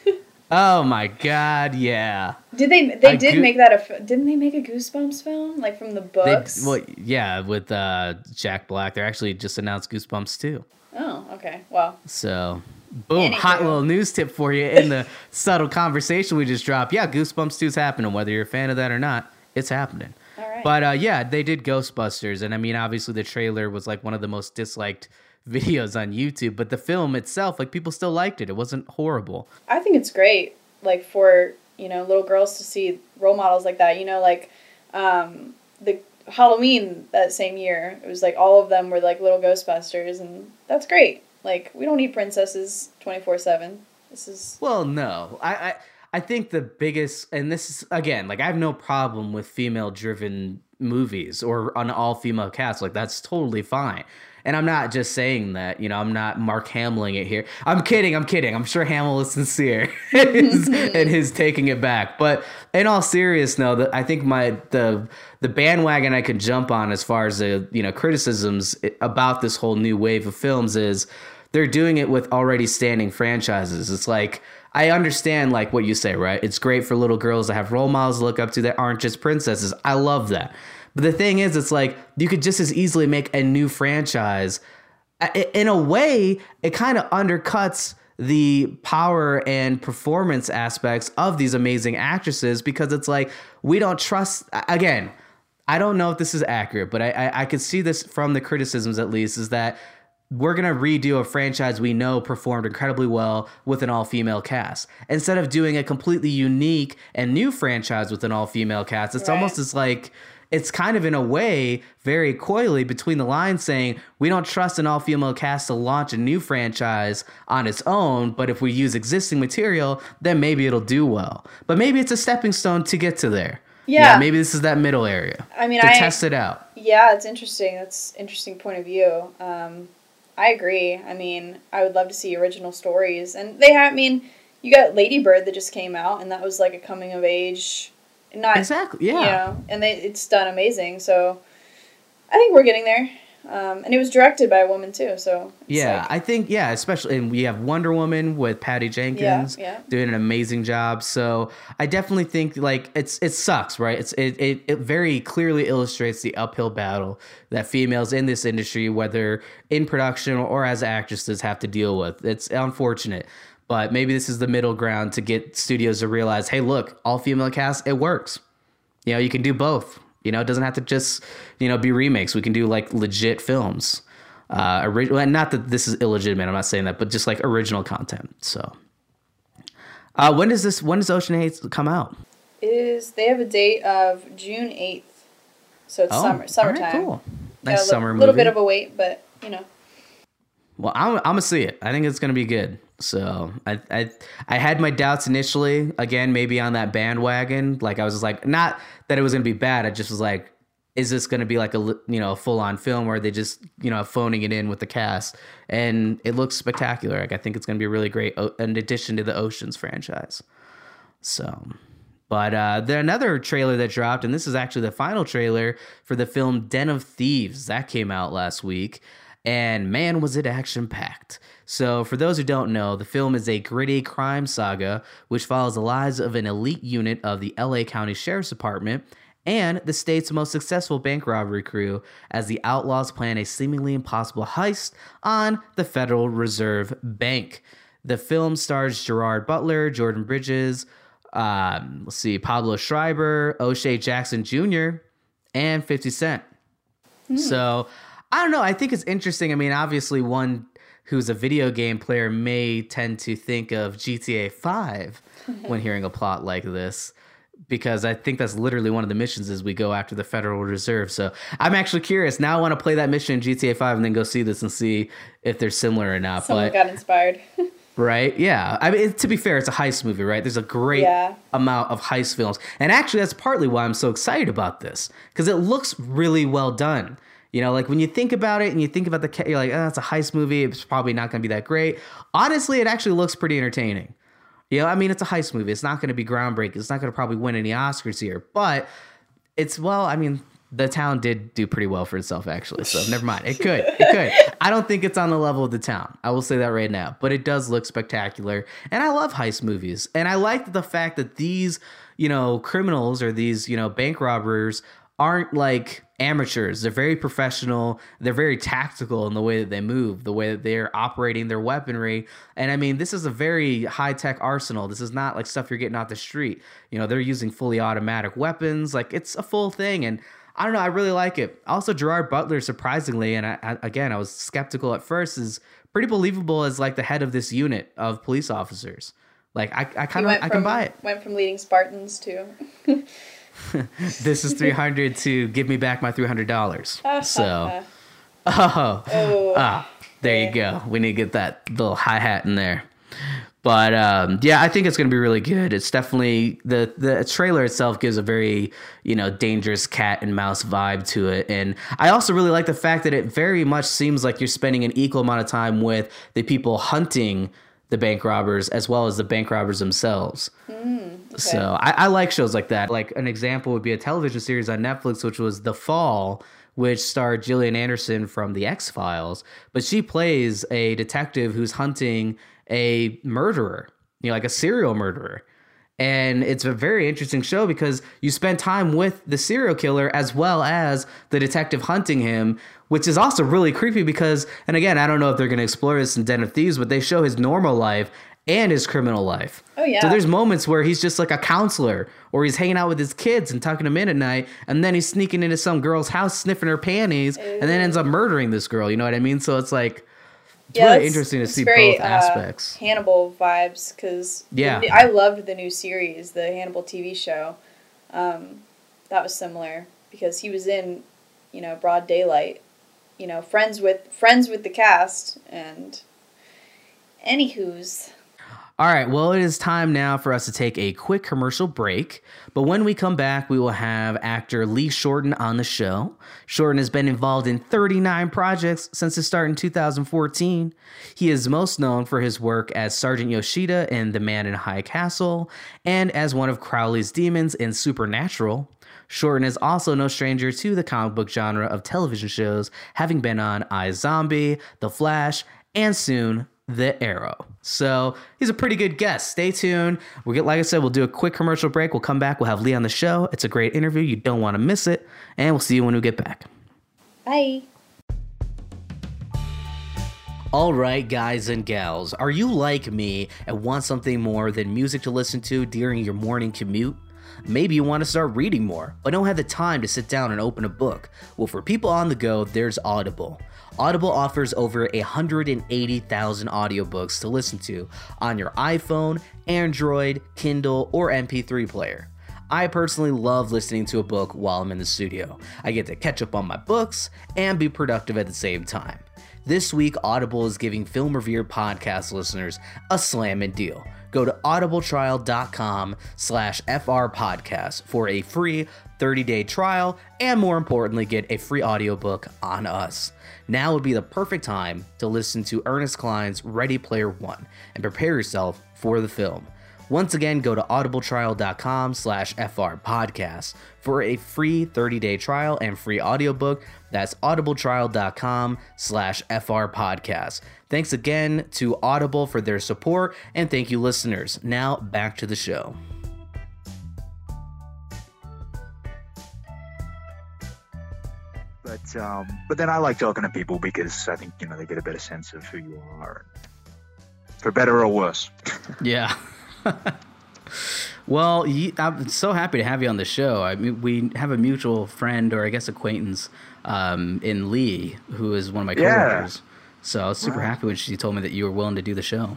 Oh my god, yeah. did they? They I did goo- make that a. Didn't they make a Goosebumps film like from the They, books? well, yeah, with uh, Jack Black, they're actually just announced Goosebumps too. oh, okay. Well, So, boom, hot little news tip for you in the subtle conversation we just dropped. Yeah, Goosebumps 2 is happening, whether you're a fan of that or not, it's happening. all right. But uh, yeah, they did Ghostbusters, and I mean, obviously, the trailer was like one of the most disliked videos on YouTube, but the film itself, like, people still liked it. It wasn't horrible. I think it's great, like for you know little girls to see role models like that. You know, like um, the Halloween that same year, it was like all of them were like little Ghostbusters, and that's great. Like we don't need princesses twenty four seven. This is Well, no, I, I I think the biggest, and this is again, like I have no problem with female driven movies or an all female cast. Like that's totally fine. And I'm not just saying that, you know, I'm not Mark Hamling it here. I'm kidding, I'm kidding. I'm sure Hamill is sincere in his, his taking it back. But in all seriousness, no, the, I think my the the bandwagon I could jump on as far as the you know criticisms about this whole new wave of films is they're doing it with already standing franchises. It's like I understand like what you say, right? It's great for little girls to have role models to look up to that aren't just princesses. I love that. But the thing is, it's like you could just as easily make a new franchise. In a way, it kind of undercuts the power and performance aspects of these amazing actresses because it's like we don't trust. Again, I don't know if this is accurate, but I, I, I could see this from the criticisms at least is that we're gonna redo a franchise we know performed incredibly well with an all-female cast instead of doing a completely unique and new franchise with an all-female cast. It's Right. almost as like it's kind of in a way very coyly between the lines saying we don't trust an all-female cast to launch a new franchise on its own but if we use existing material then maybe it'll do well but maybe it's a stepping stone to get to there Yeah. maybe this is that middle area I mean, to I test it out. yeah, it's interesting. That's interesting point of view. Um, I agree. I mean, I would love to see original stories, and they have. I mean, you got Lady Bird that just came out, and that was like a coming of age, not Exactly. Yeah. you know, and they, it's done amazing. So, I think we're getting there. Um, and it was directed by a woman too. So Yeah, like- I think yeah, especially and we have Wonder Woman with Patty Jenkins yeah. doing an amazing job. So I definitely think like it's it sucks, right? It's it, it it very clearly illustrates the uphill battle that females in this industry, whether in production or as actresses, have to deal with. It's unfortunate. But maybe this is the middle ground to get studios to realize, hey, look, all female cast, it works. You know, you can do both. You know, it doesn't have to just, you know, be remakes. We can do like legit films. Uh, original, not that this is illegitimate. I'm not saying that, but just like original content. So, uh, when does this? When does Ocean Eight come out? it is. They have a date of June eighth. So it's summer, summertime. Oh, right, cool. Nice a li- summer movie. little bit of a wait, but you know. Well, I'm, I'm gonna see it. I think it's gonna be good. So I, I I had my doubts initially. Again, maybe on that bandwagon. Like I was just like, not that it was gonna be bad. I just was like, is this gonna be like a you know a full on film are they just you know phoning it in with the cast? And it looks spectacular. Like I think it's gonna be really great. In addition to the Oceans franchise. So. But uh, there another trailer that dropped, and this is actually the final trailer for the film Den of Thieves that came out last week. And man, was it action packed! So, for those who don't know, the film is a gritty crime saga which follows the lives of an elite unit of the LA County Sheriff's Department and the state's most successful bank robbery crew as the outlaws plan a seemingly impossible heist on the Federal Reserve Bank. The film stars Gerard Butler, Jordan Bridges, um, let's see, Pablo Schreiber, O'Shea Jackson Jr., and 50 Cent. So I don't know. I think it's interesting. I mean, obviously, one who's a video game player may tend to think of GTA 5 when hearing a plot like this. Because I think that's literally one of the missions is we go after the Federal Reserve. So I'm actually curious. Now I want to play that mission in GTA 5 and then go see this and see if they're similar or not. Someone but got inspired. Right? Yeah. I mean, to be fair, it's a heist movie, right? There's a great Yeah. amount of heist films. And actually, that's partly why I'm so excited about this because it looks really well done. You know, like when you think about it and you think about the, you're like, oh, it's a heist movie. It's probably not going to be that great. Honestly, it actually looks pretty entertaining. You know, I mean, it's a heist movie. It's not going to be groundbreaking. It's not going to probably win any Oscars here, but it's well. I mean, the town did do pretty well for itself, actually. So never mind. It could. It could. I don't think it's on the level of the town. I will say that right now. But it does look spectacular, and I love heist movies, and I like the fact that these, you know, criminals or these, you know, bank robbers aren't like amateurs. They're very professional. They're very tactical in the way that they move, the way that they're operating their weaponry. And I mean, this is a very high tech arsenal. This is not like stuff you're getting off the street. You know, they're using fully automatic weapons. Like it's a full thing. And I don't know. I really like it. Also, Gerard Butler, surprisingly, and I, I, again, I was skeptical at first, is pretty believable as like the head of this unit of police officers. Like I, I kind of I from can buy it. went from leading Spartans to This is three hundred to give me back my three hundred dollars. So, oh, oh ah, there you go. We need to get that little hi hat in there. But um, yeah, I think it's going to be really good. It's definitely the the trailer itself gives a very you know dangerous cat and mouse vibe to it, and I also really like the fact that it very much seems like you're spending an equal amount of time with the people hunting the bank robbers as well as the bank robbers themselves. Mm, so I, I like shows like that. Like an example would be a television series on Netflix, which was The Fall, which starred Gillian Anderson from The X Files. But she plays a detective who's hunting a murderer, you know, like a serial murderer. And it's a very interesting show because you spend time with the serial killer as well as the detective hunting him, which is also really creepy because, and again, I don't know if they're going to explore this in Den of Thieves, but they show his normal life and his criminal life. Oh, yeah. So there's moments where he's just like a counselor or he's hanging out with his kids and tucking them in at night and then he's sneaking into some girl's house sniffing her panties and then ends up murdering this girl you know what i mean so it's like it's really it's- interesting to see very, both uh, aspects Hannibal vibes because Yeah. I loved the new series, the Hannibal TV show. Um, that was similar because he was in, you know, broad daylight, you know, friends with friends with the cast and anywho's All right, well, it is time now for us to take a quick commercial break. But when we come back, we will have actor Lee Shorten on the show. Shorten has been involved in 39 projects since his start in 2014. He is most known for his work as Sergeant Yoshida in The Man in High Castle and as one of Crowley's demons in Supernatural. Shorten is also no stranger to the comic book genre of television shows, having been on iZombie, The Flash, and soon the Arrow. So he's a pretty good guest. Stay tuned. We'll get, like I said, we'll do a quick commercial break. We'll come back. We'll have Lee on the show. It's a great interview. You don't want to miss it. And we'll see you when we get back. Bye. All right, guys and gals, are you like me and want something more than music to listen to during your morning commute? Maybe you want to start reading more, but don't have the time to sit down and open a book. Well, for people on the go, there's Audible. Audible offers over 180,000 audiobooks to listen to on your iPhone, Android, Kindle, or MP3 player. I personally love listening to a book while I'm in the studio. I get to catch up on my books and be productive at the same time. This week, Audible is giving Film Revere podcast listeners a slamming deal. Go to audibletrial.com slash frpodcast for a free 30-day trial and more importantly, get a free audiobook on us. Now would be the perfect time to listen to Ernest Cline's Ready Player One and prepare yourself for the film. Once again, go to audibletrial.com slash frpodcast for a free 30-day trial and free audiobook. That's audibletrial.com slash frpodcast. Thanks again to Audible for their support, and thank you, listeners. Now, back to the show. But um, but then I like talking to people because I think you know they get a better sense of who you are, for better or worse. Yeah. well, I'm so happy to have you on the show. I mean, we have a mutual friend, or I guess acquaintance, um, in Lee, who is one of my coworkers. Yeah. So I was super right. happy when she told me that you were willing to do the show.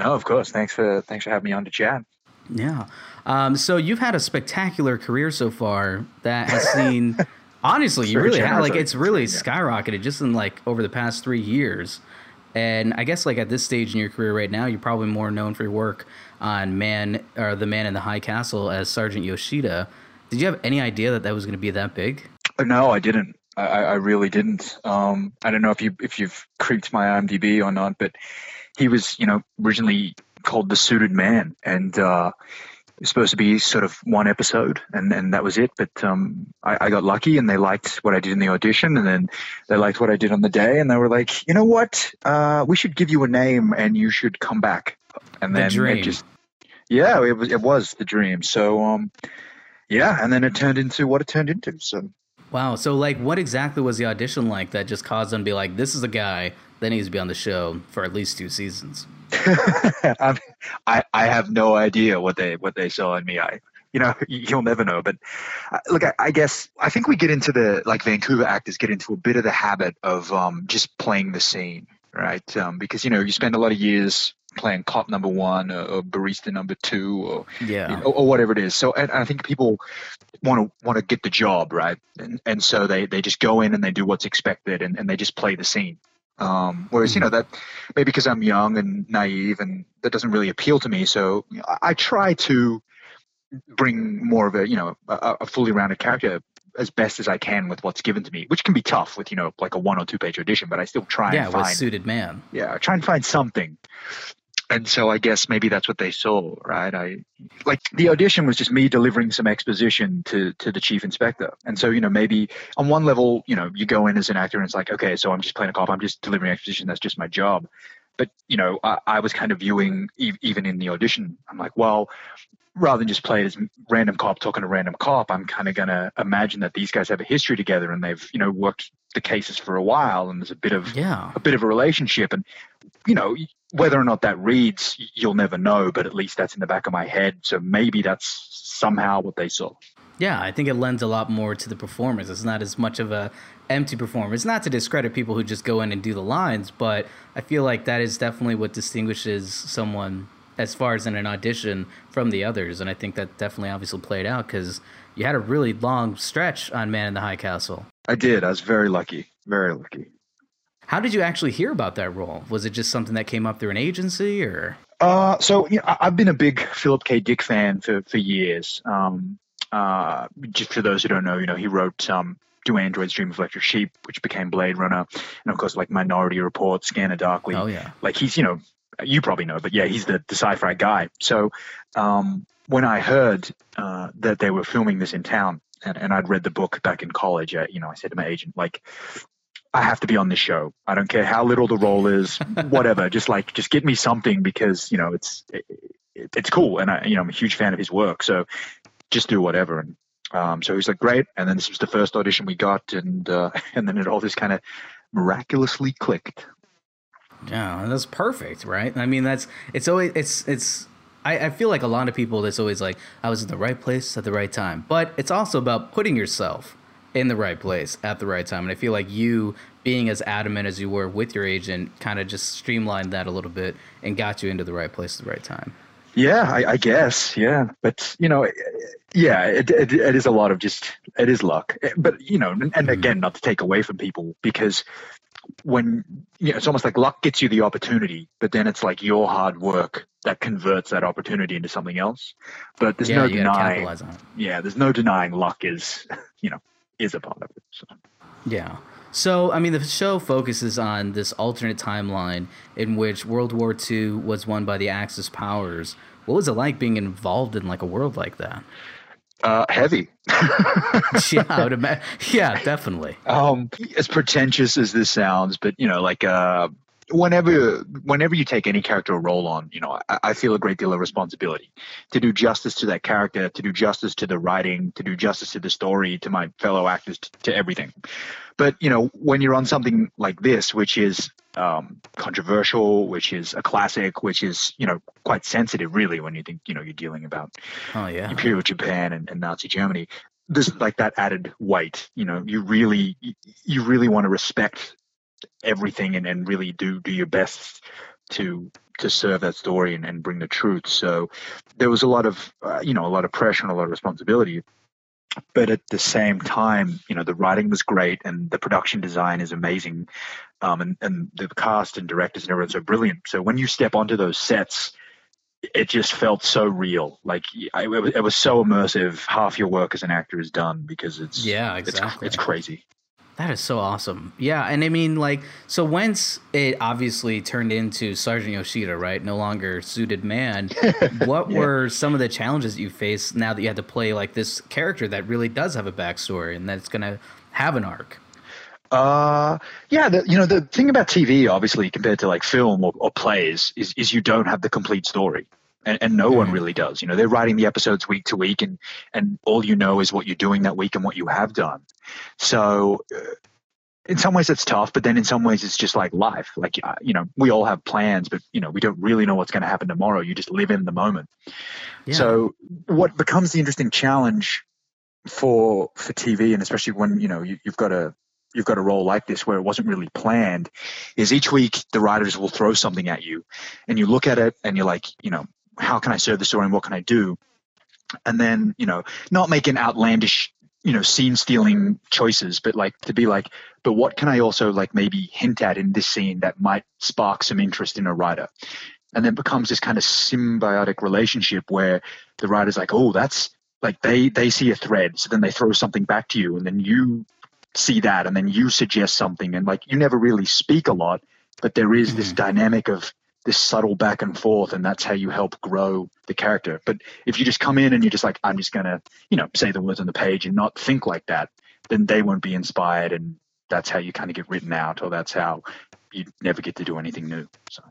Oh, of course. Thanks for thanks for having me on to chat. Yeah. Um, so you've had a spectacular career so far that has seen. Honestly, you really have like it's really skyrocketed just in like over the past three years. And I guess like at this stage in your career right now, you're probably more known for your work on Man or the Man in the High Castle as Sergeant Yoshida. Did you have any idea that that was going to be that big? Uh, no, I didn't. I, I really didn't. Um, I don't know if you if you've creeped my IMDb or not, but he was, you know, originally called the Suited Man, and uh, was supposed to be sort of one episode, and, and that was it. But um, I, I, got lucky, and they liked what I did in the audition, and then they liked what I did on the day, and they were like, you know what, uh, we should give you a name, and you should come back and the then dream. it just yeah, it was it was the dream. So um, yeah, and then it turned into what it turned into. So wow. So like, what exactly was the audition like that just caused them to be like, this is a guy that needs to be on the show for at least two seasons? I I have no idea what they what they saw in me. I you know you'll never know. But uh, look, I, I, guess I think we get into the like Vancouver actors get into a bit of the habit of um, just playing the scene, right? Um, because you know you spend a lot of years playing cop number one or, or barista number two or yeah or, or, whatever it is. So and, I think people want to want to get the job right, and and so they they just go in and they do what's expected and, and they just play the scene. Um, whereas you know mm-hmm. that maybe because I'm young and naive and that doesn't really appeal to me. So you know, I, I, try to bring more of a you know a, a fully rounded character as best as I can with what's given to me, which can be tough with you know like a one or two page audition, but I still try yeah, and find with suited man. Yeah, try and find something and so I guess maybe that's what they saw, right? I like the audition was just me delivering some exposition to to the chief inspector, and so you know maybe on one level, you know, you go in as an actor and it's like, okay, so I'm just playing a cop, I'm just delivering exposition, that's just my job. But you know, I, I was kind of viewing e- even in the audition, I'm like, well, rather than just play it as random cop talking to random cop, I'm kind of going to imagine that these guys have a history together and they've, you know, worked the cases for a while and there's a bit of yeah. a bit of a relationship and you know, whether or not that reads, you'll never know, but at least that's in the back of my head. So maybe that's somehow what they saw. Yeah, I think it lends a lot more to the performance. It's not as much of a empty performance. Not to discredit people who just go in and do the lines, but I feel like that is definitely what distinguishes someone as far as in an audition from the others. And I think that definitely obviously played out because you had a really long stretch on Man in the High Castle. I did. I was very lucky. Very lucky. How did you actually hear about that role? Was it just something that came up through an agency or? Uh, so you know, I've been a big Philip K. Dick fan for for years. Um, uh, just for those who don't know, you know, he wrote um, "Do Androids Dream of Electric Sheep," which became Blade Runner, and of course, like Minority Report, Scanner Darkly. Oh yeah. Like he's, you know, you probably know, but yeah, he's the the sci-fi guy. So um, when I heard uh, that they were filming this in town, and, and I'd read the book back in college, I, you know, I said to my agent, like, I have to be on this show. I don't care how little the role is, whatever. just like, just get me something because you know it's it, it, it's cool, and I, you know, I'm a huge fan of his work. So just do whatever. And um, so he's like, great. And then this was the first audition we got, and uh, and then it all just kind of miraculously clicked. Yeah, that's perfect, right? I mean, that's it's always it's it's. I, I feel like a lot of people that's always like I was in the right place at the right time, but it's also about putting yourself in the right place at the right time. And I feel like you being as adamant as you were with your agent kind of just streamlined that a little bit and got you into the right place at the right time. Yeah, I, I guess. Yeah, but you know, yeah, it, it it is a lot of just it is luck. Eh, but you know, and, and mm-hmm. again, not to take away from people because when you know, it's almost like luck gets you the opportunity, but then it's like your hard work that converts that opportunity into something else. But there's yeah, no denying. capitalize on it. Yeah, there's no denying luck is you know is a part of it. So. Yeah. So, I mean, the show focuses on this alternate timeline in which World War II was won by the Axis powers. What was it like being involved in like a world like that? Uh, heavy. yeah, I would imagine. Yeah, definitely. um, as pretentious as this sounds, but you know, like uh, whenever whenever you take any character or role on, you know, I, I feel a great deal of responsibility to do justice to that character, to do justice to the writing, to do justice to the story, to my fellow actors, to, to everything. But you know, when you're on something like this, which is um, controversial, which is a classic, which is you know quite sensitive, really, when you think you know you're dealing about Oh yeah. Imperial Japan and, and Nazi Germany. There's like that added weight. You know, you really you really want to respect everything and, and really do do your best to to serve that story and, and bring the truth. So there was a lot of uh, you know a lot of pressure and a lot of responsibility. But at the same time, you know, the writing was great and the production design is amazing, um, and and the cast and directors and everyone's so brilliant. So when you step onto those sets, it just felt so real. Like I, it, was, it was so immersive. Half your work as an actor is done because it's Yeah, it's, exactly. it's crazy. That is so awesome. Yeah, and I mean, like, so once it obviously turned into Sergeant Yoshida, right? No longer suited man. what Yeah. were some of the challenges you faced now that you had to play like this character that really does have a backstory and that's gonna have an arc? Uh, yeah, the, you know the thing about TV, obviously, compared to like film or, or plays, is is you don't have the complete story, and, and no one Mhm. really does. You know, they're writing the episodes week to week, and and all you know is what you're doing that week and what you have done. So. Uh, in some ways it's tough, but then in some ways it's just like life. Like uh, you know, we all have plans, but you know, we don't really know what's going to happen tomorrow. You just live in the moment. Yeah. So what becomes the interesting challenge for for TV, and especially when you know you, you've got a you've got a role like this where it wasn't really planned, is each week the writers will throw something at you, and you look at it and you're like, you know, how can I serve the story and what can I do? And then you know, not making outlandish you know scene stealing choices but like to be like but what can i also like maybe hint at in this scene that might spark some interest in a writer and then becomes this kind of symbiotic relationship where the writer's like oh that's like they they see a thread so then they throw something back to you and then you see that and then you suggest something and like you never really speak a lot but there is this Mhm. dynamic of this subtle back and forth and that's how you help grow the character but if you just come in and you're just like i'm just gonna you know say the words on the page and not think like that then they won't be inspired and that's how you kind of get written out or that's how you never get to do anything new so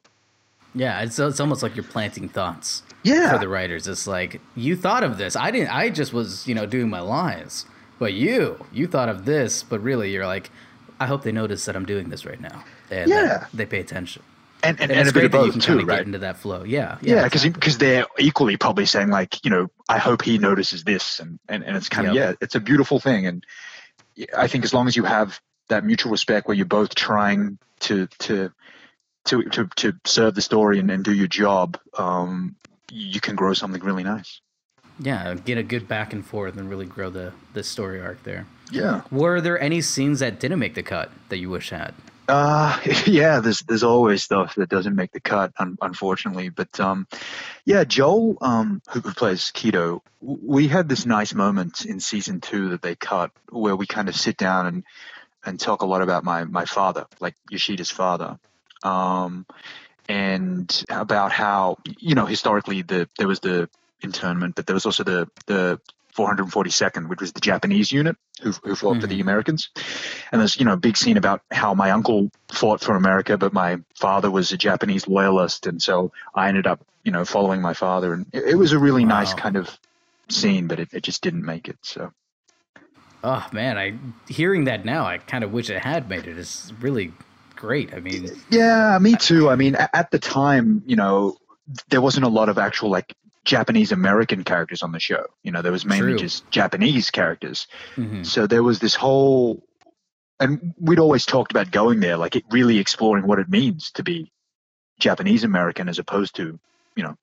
yeah, it's it's almost like you're planting thoughts yeah for the writers. It's like you thought of this. I didn't. I just was you know doing my lines, but you you thought of this. But really, you're like, I hope they notice that I'm doing this right now, and Yeah. they pay attention. And, and, And, and it's a bit of both too of right get into that flow. Yeah, yeah because exactly. because they're equally probably saying like you know i hope he notices this and and, and it's kind of Yep. yeah it's a beautiful thing and i think as long as you have that mutual respect where you're both trying to to to to, to serve the story and, and do your job um you can grow something really nice yeah, get a good back and forth and really grow the the story arc there. yeah Were there any scenes that didn't make the cut that you wish had? Uh, yeah, there's there's always stuff that doesn't make the cut, un- unfortunately. But um, yeah, Joel, um, who, plays Kido, w- we had this nice moment in season two that they cut where we kind of sit down and and talk a lot about my my father, like Yoshida's father, um, and about how you know historically the there was the internment, but there was also the the 442nd, which was the Japanese unit who, who fought mm-hmm. for the mm-hmm. Americans. And there's, you know, a big scene about how my uncle fought for America, but my father was a Japanese loyalist. And so I ended up, you know, following my father. And it, it was a really wow. nice kind of scene, but it, it just didn't make it. So. Oh man, I hearing that now, I kind of wish it had made it. It's really great. I mean, yeah, me too. I mean, at the time, you know, there wasn't a lot of actual like Japanese American characters on the show. You know, there was mainly True. just Japanese characters. Mm-hmm. So there was this whole, and we'd always talked about going there, like it really exploring what it means to be Japanese American as opposed to, you know,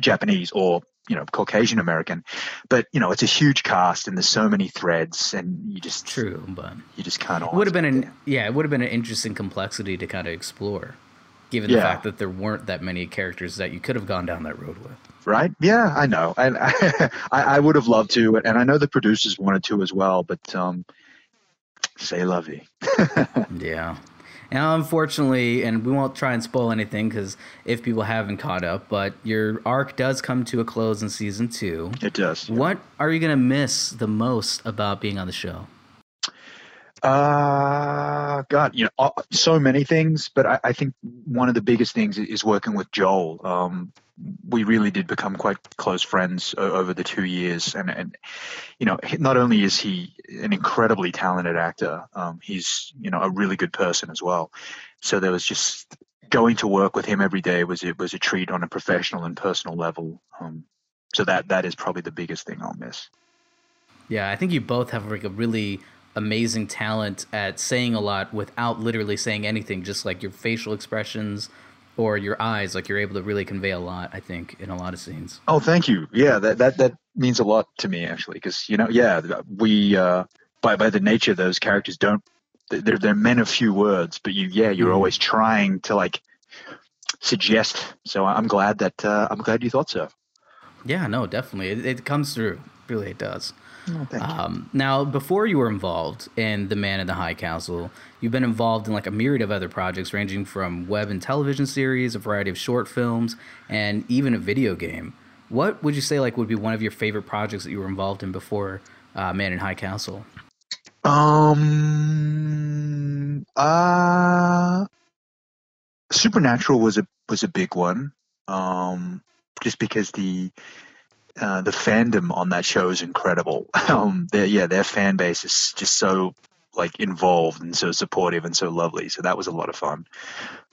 Japanese or you know Caucasian American. But you know, it's a huge cast and there's so many threads, and you just true, but you just kind of would have been an yeah, it would have been an interesting complexity to kind of explore given yeah. the fact that there weren't that many characters that you could have gone down that road with. Right? Yeah, I know. And I, I, would have loved to, and I know the producers wanted to as well, but um, say lovey. yeah. Now, unfortunately, and we won't try and spoil anything because if people haven't caught up, but your arc does come to a close in season two. It does. What are you going to miss the most about being on the show? Uh, God, you know, uh, so many things, but I, I, think one of the biggest things is working with Joel. Um, we really did become quite close friends over the two years, and and you know, not only is he an incredibly talented actor, um, he's you know a really good person as well. So there was just going to work with him every day was it was a treat on a professional and personal level. Um, so that that is probably the biggest thing I'll miss. Yeah, I think you both have like a really amazing talent at saying a lot without literally saying anything, just like your facial expressions or your eyes. Like you're able to really convey a lot, I think, in a lot of scenes. Oh, thank you. Yeah, that that that means a lot to me actually, because you know, yeah, we uh, by by the nature those characters don't they're they're men of few words, but you yeah you're mm. always trying to like suggest. So I'm glad that uh, I'm glad you thought so. Yeah, no, definitely, it, it comes through. Really, it does. Oh, um, now, before you were involved in The Man in the High Castle, you've been involved in like a myriad of other projects ranging from web and television series, a variety of short films, and even a video game. What would you say like would be one of your favorite projects that you were involved in before uh, Man in High Castle? Um, uh, Supernatural was a was a big one. Um, just because the uh, the fandom on that show is incredible. Um, yeah, their fan base is just so like involved and so supportive and so lovely. So that was a lot of fun.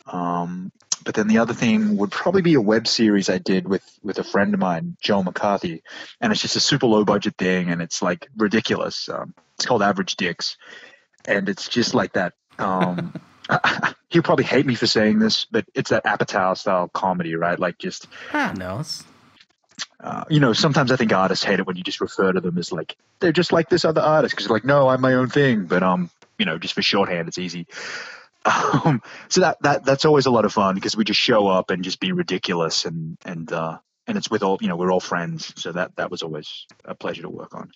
Um, but then the other thing would probably be a web series I did with with a friend of mine, Joe McCarthy, and it's just a super low budget thing, and it's like ridiculous. Um, it's called Average Dicks, and it's just like that. Um, he'll probably hate me for saying this, but it's that Apatow style comedy, right? Like just ah, no, it's uh, you know, sometimes I think artists hate it when you just refer to them as like they're just like this other artist because like, no, I'm my own thing. But um, you know, just for shorthand, it's easy. Um, so that that that's always a lot of fun because we just show up and just be ridiculous and and uh, and it's with all you know we're all friends. So that that was always a pleasure to work on.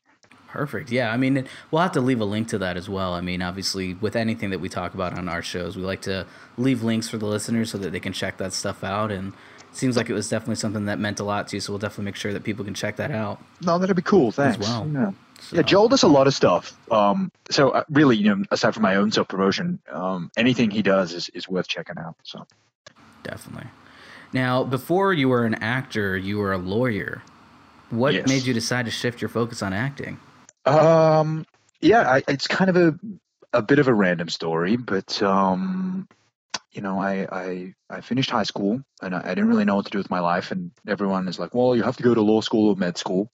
Perfect. Yeah, I mean, we'll have to leave a link to that as well. I mean, obviously, with anything that we talk about on our shows, we like to leave links for the listeners so that they can check that stuff out and seems like it was definitely something that meant a lot to you. So we'll definitely make sure that people can check that out. No, that'd be cool. Thanks. As well. Yeah. So. yeah, Joel does a lot of stuff. Um, so uh, really, you know, aside from my own self promotion, um, anything he does is, is worth checking out. So definitely. Now, before you were an actor, you were a lawyer. What yes. made you decide to shift your focus on acting? Um, yeah, I, it's kind of a a bit of a random story, but um, you know, I, I, I finished high school and I, I, didn't really know what to do with my life. And everyone is like, well, you have to go to law school or med school.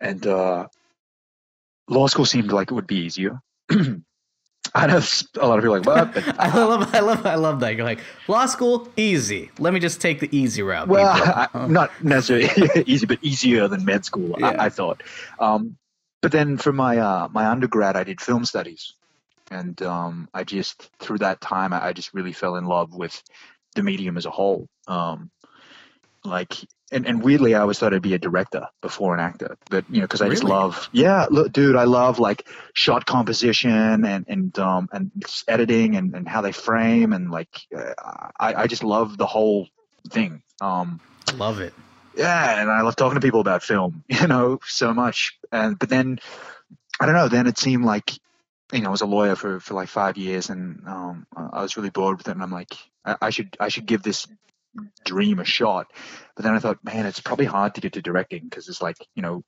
And uh, law school seemed like it would be easier. I know a lot of people are like, what? But, I love, I love, I love that. You're like, law school, easy. Let me just take the easy route. Well, I, not necessarily easy, but easier than med school. Yeah. I, I, thought. Um, but then for my uh, my undergrad, I did film studies, and um, I just through that time I, I just really fell in love with the medium as a whole. Um, like and, and weirdly I always thought I'd be a director before an actor, but you know because I just love yeah look dude I love like shot composition and and um and editing and, and how they frame and like uh, I I just love the whole thing. Um, Love it. yeah, and I love talking to people about film, you know, so much. And but then I don't know. Then it seemed like you know I was a lawyer for for like five years, and um, I was really bored with it. And I'm like, I, I should I should give this dream a shot. But then I thought, man, it's probably hard to get to directing because it's like you know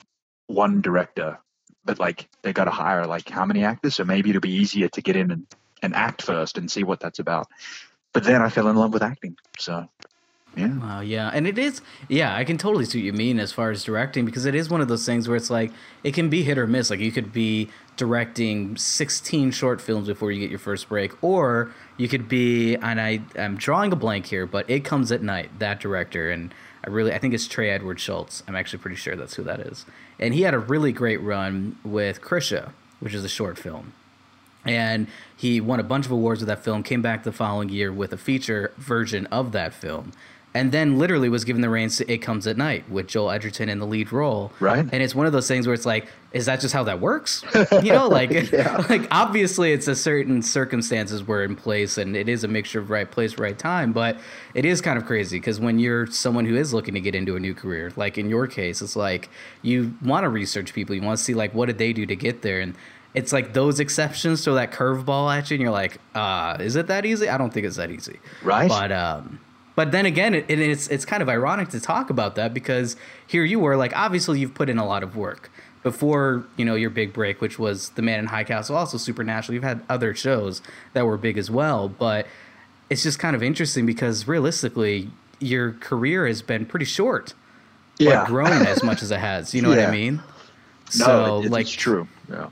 one director, but like they got to hire like how many actors? So maybe it'll be easier to get in and, and act first and see what that's about. But then I fell in love with acting. So yeah. Wow, yeah. And it is, yeah, I can totally see what you mean as far as directing because it is one of those things where it's like, it can be hit or miss. Like, you could be directing 16 short films before you get your first break, or you could be, and I, I'm drawing a blank here, but It Comes at Night, that director. And I really, I think it's Trey Edward Shults. I'm actually pretty sure that's who that is. And he had a really great run with Krisha, which is a short film and he won a bunch of awards with that film came back the following year with a feature version of that film and then literally was given the reins to it comes at night with joel edgerton in the lead role. Right. and it's one of those things where it's like is that just how that works? You know like like obviously it's a certain circumstances were in place and it is a mixture of right place right time but it is kind of crazy because when you're someone who is looking to get into a new career like in your case it's like you want to research people you want to see like what did they do to get there? And it's like those exceptions throw that curveball at you and you're like uh is it that easy? I don't think it's that easy. Right. but um but then again it, it- it's it's kind of ironic to talk about that because here you were like obviously you've put in a lot of work before you know your big break which was the man in high castle also supernatural you've had other shows that were big as well but it's just kind of interesting because realistically your career has been pretty short Yeah. but grown as much as it has you know what i mean No, so it- it's, like it's true. Yeah.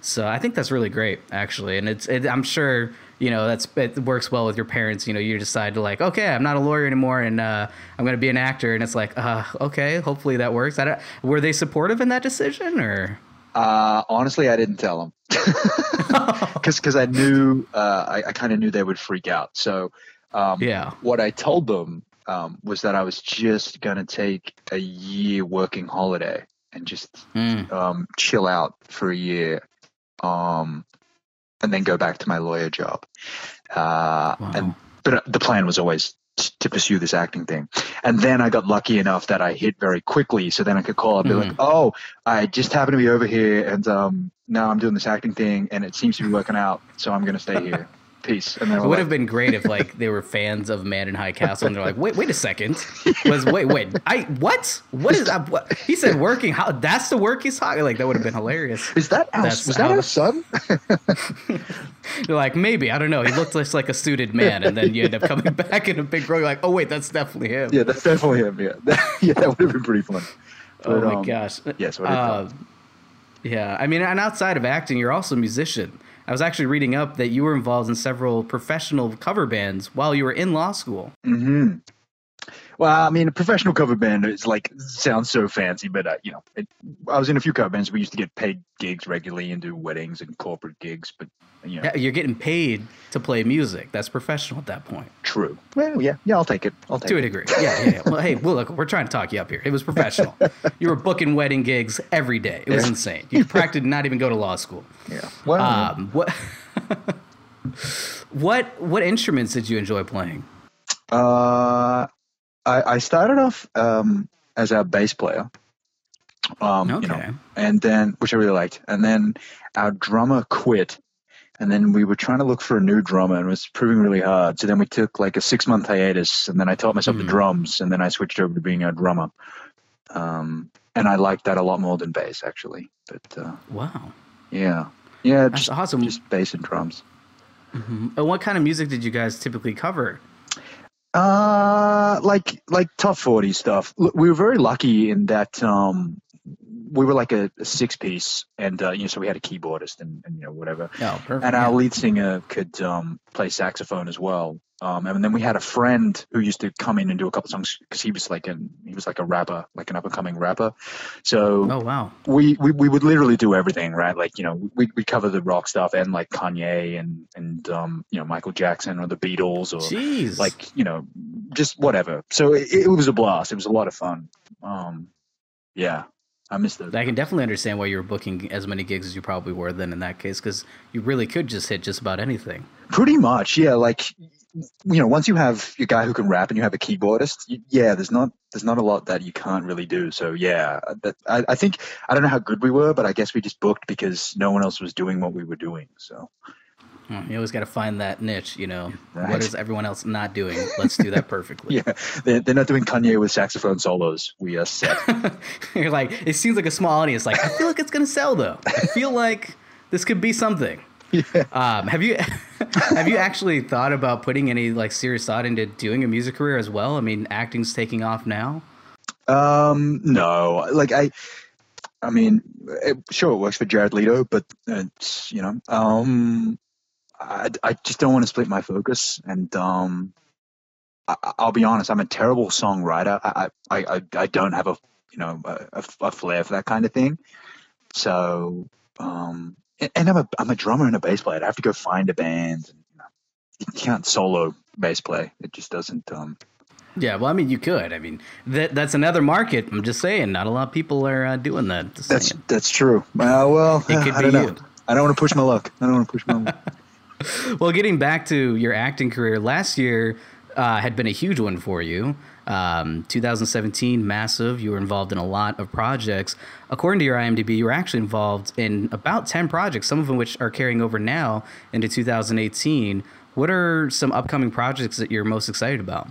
so I think that's really great, actually, and it's. It, I'm sure you know that's it works well with your parents. You know, you decide to like, okay, I'm not a lawyer anymore, and uh, I'm going to be an actor, and it's like, uh, okay, hopefully that works. Were they supportive in that decision, or Uh, honestly, I didn't tell them because I knew uh, I, I kind of knew they would freak out. So um, Yeah. what I told them um, was that I was just gonna take a year working holiday and just Mm, um, chill out for a year, um, and then go back to my lawyer job. Uh, Wow. And but uh, the plan was always t- to pursue this acting thing. And then I got lucky enough that I hit very quickly, so then I could call up and be like, Mm-hmm. "Oh, I just happen to be over here, and um, now I'm doing this acting thing, and it seems to be working out, so I'm gonna stay here. Peace." And it would like, have been great if like they were fans of Man in High Castle, and they're like, wait, wait a second, was wait, wait, I what? What is that? What? He said working. How? That's the work he's talking. Like that would have been hilarious. "Is that our, was that our son?" You're like, maybe, I don't know. He looked just like a suited man, and then you end up coming back in a big role. You're like, oh wait, that's definitely him. yeah, that's definitely him. Yeah, yeah, that would have been pretty fun. oh But, my um, gosh. yes, what did Uh, yeah, I mean, and outside of acting, you're also a musician. I was actually reading up that you were involved in several professional cover bands while you were in law school. hmm Well, I mean, a professional cover band is like sounds so fancy, but uh, you know, it, I was in a few cover bands. We used to get paid gigs regularly and do weddings and corporate gigs, but you know, Yeah, You're getting paid to play music. That's professional at that point. true. Well, yeah, yeah, I'll take it. I'll take it. To a degree. Yeah, yeah, yeah. Well, hey, well, look, we're trying to talk you up here. It was professional. you were booking wedding gigs every day. It was Yeah. insane. You practiced not even go to law school. Yeah. Well, Um, what what what instruments did you enjoy playing? uh, I, I started off um, as a bass player. Um, you know, and then which I really liked, and then our drummer quit, and then we were trying to look for a new drummer, and it was proving really hard. So then we took like a six month hiatus, and then I taught myself Mhm. the drums, and then I switched over to being a drummer. Um, and I liked that a lot more than bass, actually. But uh, Wow, yeah, yeah, that's just, awesome. just bass and drums. Mhm. And what kind of music did you guys typically cover? Uh, like like top forty stuff. Look, we were very lucky in that um, we were like a, a six piece, and uh, you know, so we had a keyboardist and, and you know whatever, Oh, perfect. and our lead singer could um, play saxophone as well. Um, and then we had a friend who used to come in and do a couple songs because he was like an he was like a rapper, like an up and coming rapper. So Oh wow. we, we we would literally do everything, right? Like you know, we we cover the rock stuff and like Kanye and and um, you know Michael Jackson or the Beatles or Jeez. like you know just whatever. So it, it was a blast. It was a lot of fun. Um, yeah, I missed it. I can definitely understand why you were booking as many gigs as you probably were then in that case, because you really could just hit just about anything. Pretty much, yeah. Like you know, once you have your guy who can rap and you have a keyboardist, you, yeah, there's not there's not a lot that you can't really do. So yeah, that, I, I think I don't know how good we were, but I guess we just booked because no one else was doing what we were doing. So You always got to find that niche, you know. What Right. is everyone else not doing? Let's do that perfectly. yeah, they're, not doing Kanye with saxophone solos. We are set. You're like, it seems like a small audience. Like, I feel like it's gonna sell though. I feel like this could be something. Um, have you have you actually thought about putting any like serious thought into doing a music career as well? I mean, acting's taking off now. Um, no, like I, I mean, it, sure, it works for Jared Leto, but it's you know, um, I, I just don't want to split my focus, and um, I, I'll be honest, I'm a terrible songwriter. I, I, I, I don't have a you know a, a, a flair for that kind of thing. So, um, and, and I'm a I'm a drummer and a bass player. I have to go find a band. And, you, know, you can't solo bass play. It just doesn't. Um, Yeah, well, I mean, you could. I mean, that that's another market. I'm just saying, not a lot of people are uh, doing that. That's saying. that's true. Uh, well, It could I be don't you. know. I don't want to push my luck. I don't want to push my luck. Well, getting back to your acting career, last year uh, had been a huge one for you. Um, 2017, massive. You were involved in a lot of projects. According to your IMDb, you were actually involved in about 10 projects, some of which are carrying over now into 2018. What are some upcoming projects that you're most excited about?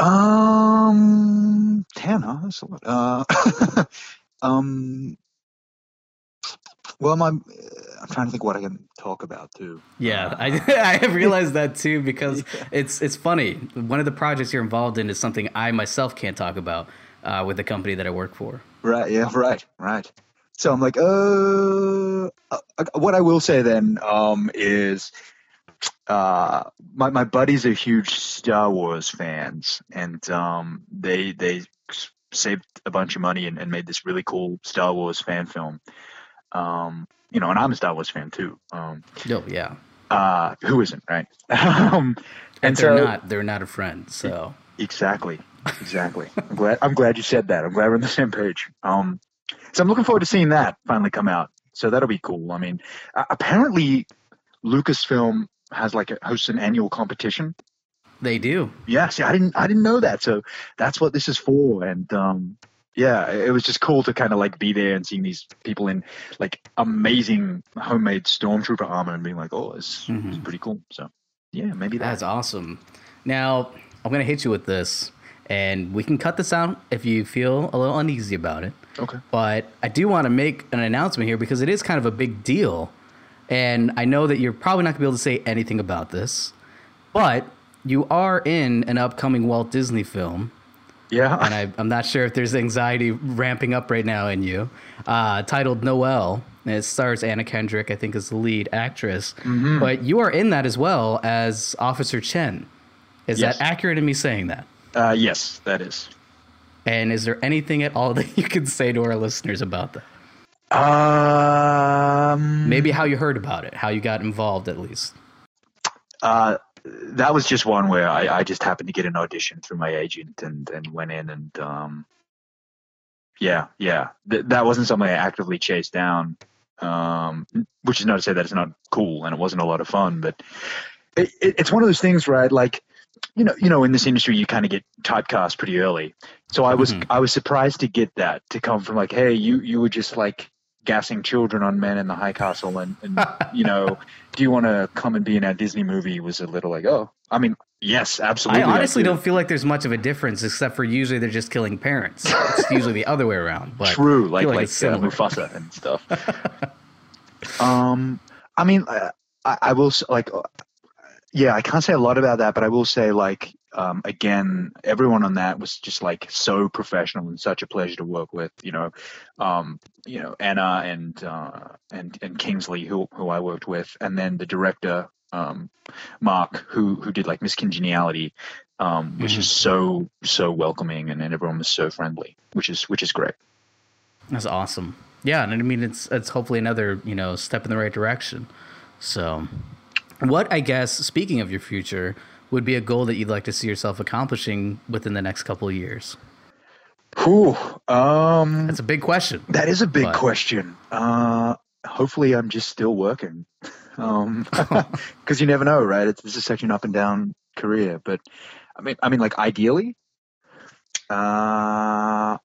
Um, huh? That's a lot. Uh, um, well, my, I'm trying to think what I can talk about too. Yeah, I, I have realized that too because it's it's funny. One of the projects you're involved in is something I myself can't talk about uh, with the company that I work for. Right. Yeah. Right. Right. So I'm like, uh, uh, what I will say then, um, is, uh, my my buddies are huge Star Wars fans, and um, they they saved a bunch of money and, and made this really cool Star Wars fan film. Um, you know, and I'm a Star Wars fan too. Um, Oh yeah, uh, who isn't, right? um, and and they're so not they're not a friend. So exactly, exactly. I'm glad I'm glad you said that. I'm glad we're on the same page. Um, so I'm looking forward to seeing that finally come out. So that'll be cool. I mean, uh, apparently Lucasfilm has like a, hosts an annual competition. they do. Yeah, see, I didn't I didn't know that. So that's what this is for. And um, yeah, it was just cool to kind of like be there and seeing these people in like amazing homemade stormtrooper armor and being like, oh, it's, mm-hmm. it's pretty cool. So yeah, maybe that. That's awesome. Now I'm gonna hit you with this, and we can cut this out if you feel a little uneasy about it. Okay. But I do want to make an announcement here because it is kind of a big deal. And I know that you're probably not going to be able to say anything about this, but you are in an upcoming Walt Disney film. Yeah. And I, I'm not sure if there's anxiety ramping up right now in you, uh, titled. And it stars Anna Kendrick, I think, is the lead actress. But you are in that as well as Officer Chen. Is Yes. that accurate in me saying that? Uh, yes, that is. And is there anything at all that you can say to our listeners about that? Um, Maybe how you heard about it, how you got involved at least. uh, that was just one where I, I just happened to get an audition through my agent and, and went in and um, yeah, yeah, Th- that wasn't something I actively chased down. Um, which is not to say that it's not cool and it wasn't a lot of fun, but it, it, it's one of those things, right? Like, you know, you know, in this industry, you kind of get typecast pretty early. So I was, Mhm. I was surprised to get that to come from like, hey, you, you were just like gassing children on Man in the High Castle, and, and you know, do you want to come and be in a Disney movie? Was a little like, oh, I mean, yes, absolutely. I honestly do. don't feel like there's much of a difference, except for usually they're just killing parents. It's usually the other way around. But True, I like like, uh. Mufasa and stuff. um, I mean, I, I will like, yeah, I can't say a lot about that, but I will say like, um, again, everyone on that was just like so professional and such a pleasure to work with. You know, um, you know Anna and uh, and and Kingsley, who who I worked with, and then the director um, Marc, who who did like Miss Congeniality, um, was Mhm. just so so welcoming, and, and everyone was so friendly, which is which is great. That's awesome. Yeah, and I mean it's it's hopefully another you know step in the right direction. So, what I guess speaking of your future would be a goal that you'd like to see yourself accomplishing within the next couple of years. Whew, um, That's a big question. that is a big but- question. Uh, hopefully, I'm just still working, um, because you never know, right? It's, this is such an up and down career, but I mean, I mean, like ideally, uh,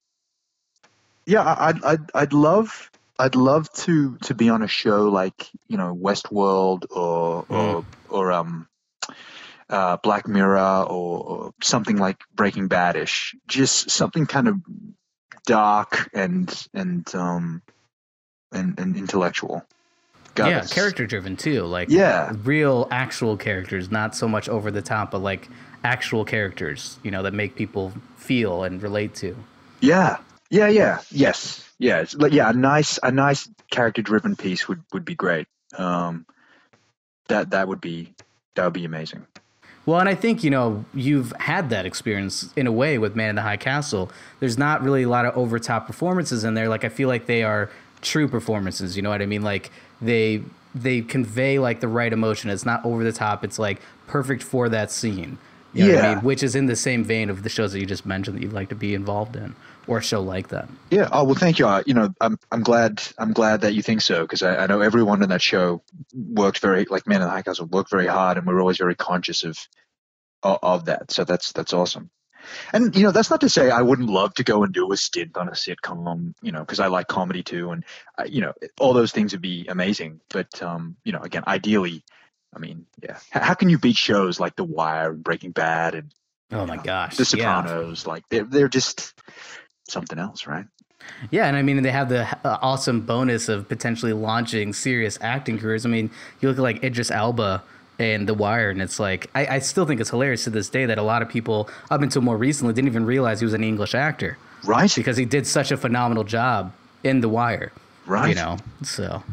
yeah, I- I'd, I'd, I'd love, I'd love to to be on a show like you know Westworld or or or um, uh, Black Mirror or, or something like Breaking Badish, just something kind of dark and and um and, and intellectual. God, yeah, character driven too. Like Yeah. real actual characters, not so much over the top, but like actual characters, you know, that make people feel and relate to. Yeah, yeah, yeah, yes, yeah. It's like yeah, a nice a nice character driven piece would would be great. Um, that that would be that would be amazing. Well, and I think, you know, you've had that experience in a way with Man in the High Castle. There's not really a lot of over top performances in there. Like I feel like they are true performances, you know what I mean? Like they they convey like the right emotion. It's not over the top. It's like perfect for that scene. You know what I Yeah. mean? Which is in the same vein of the shows that you just mentioned that you'd like to be involved in or a show like that. Yeah. Oh well, thank you. Uh, you know, I'm I'm glad I'm glad that you think so because I, I know everyone in that show worked very like Man in the High Castle worked very hard, and we're always very conscious of of, that. So that's that's awesome. And you know, that's not to say I wouldn't love to go and do a stint on a sitcom, you know, because I like comedy too, and uh, you know, all those things would be amazing. But um, you know, again, ideally, I mean, yeah, H- how can you beat shows like The Wire and Breaking Bad and Oh my gosh. The yeah. Sopranos? Like they're they're just something else, right? Yeah, and I mean they have the uh, awesome bonus of potentially launching serious acting careers. I mean, you look at like Idris Elba and The Wire, and it's like I, I still think it's hilarious to this day that a lot of people up until more recently didn't even realize he was an English actor Right. because he did such a phenomenal job in The Wire. Right. You know, so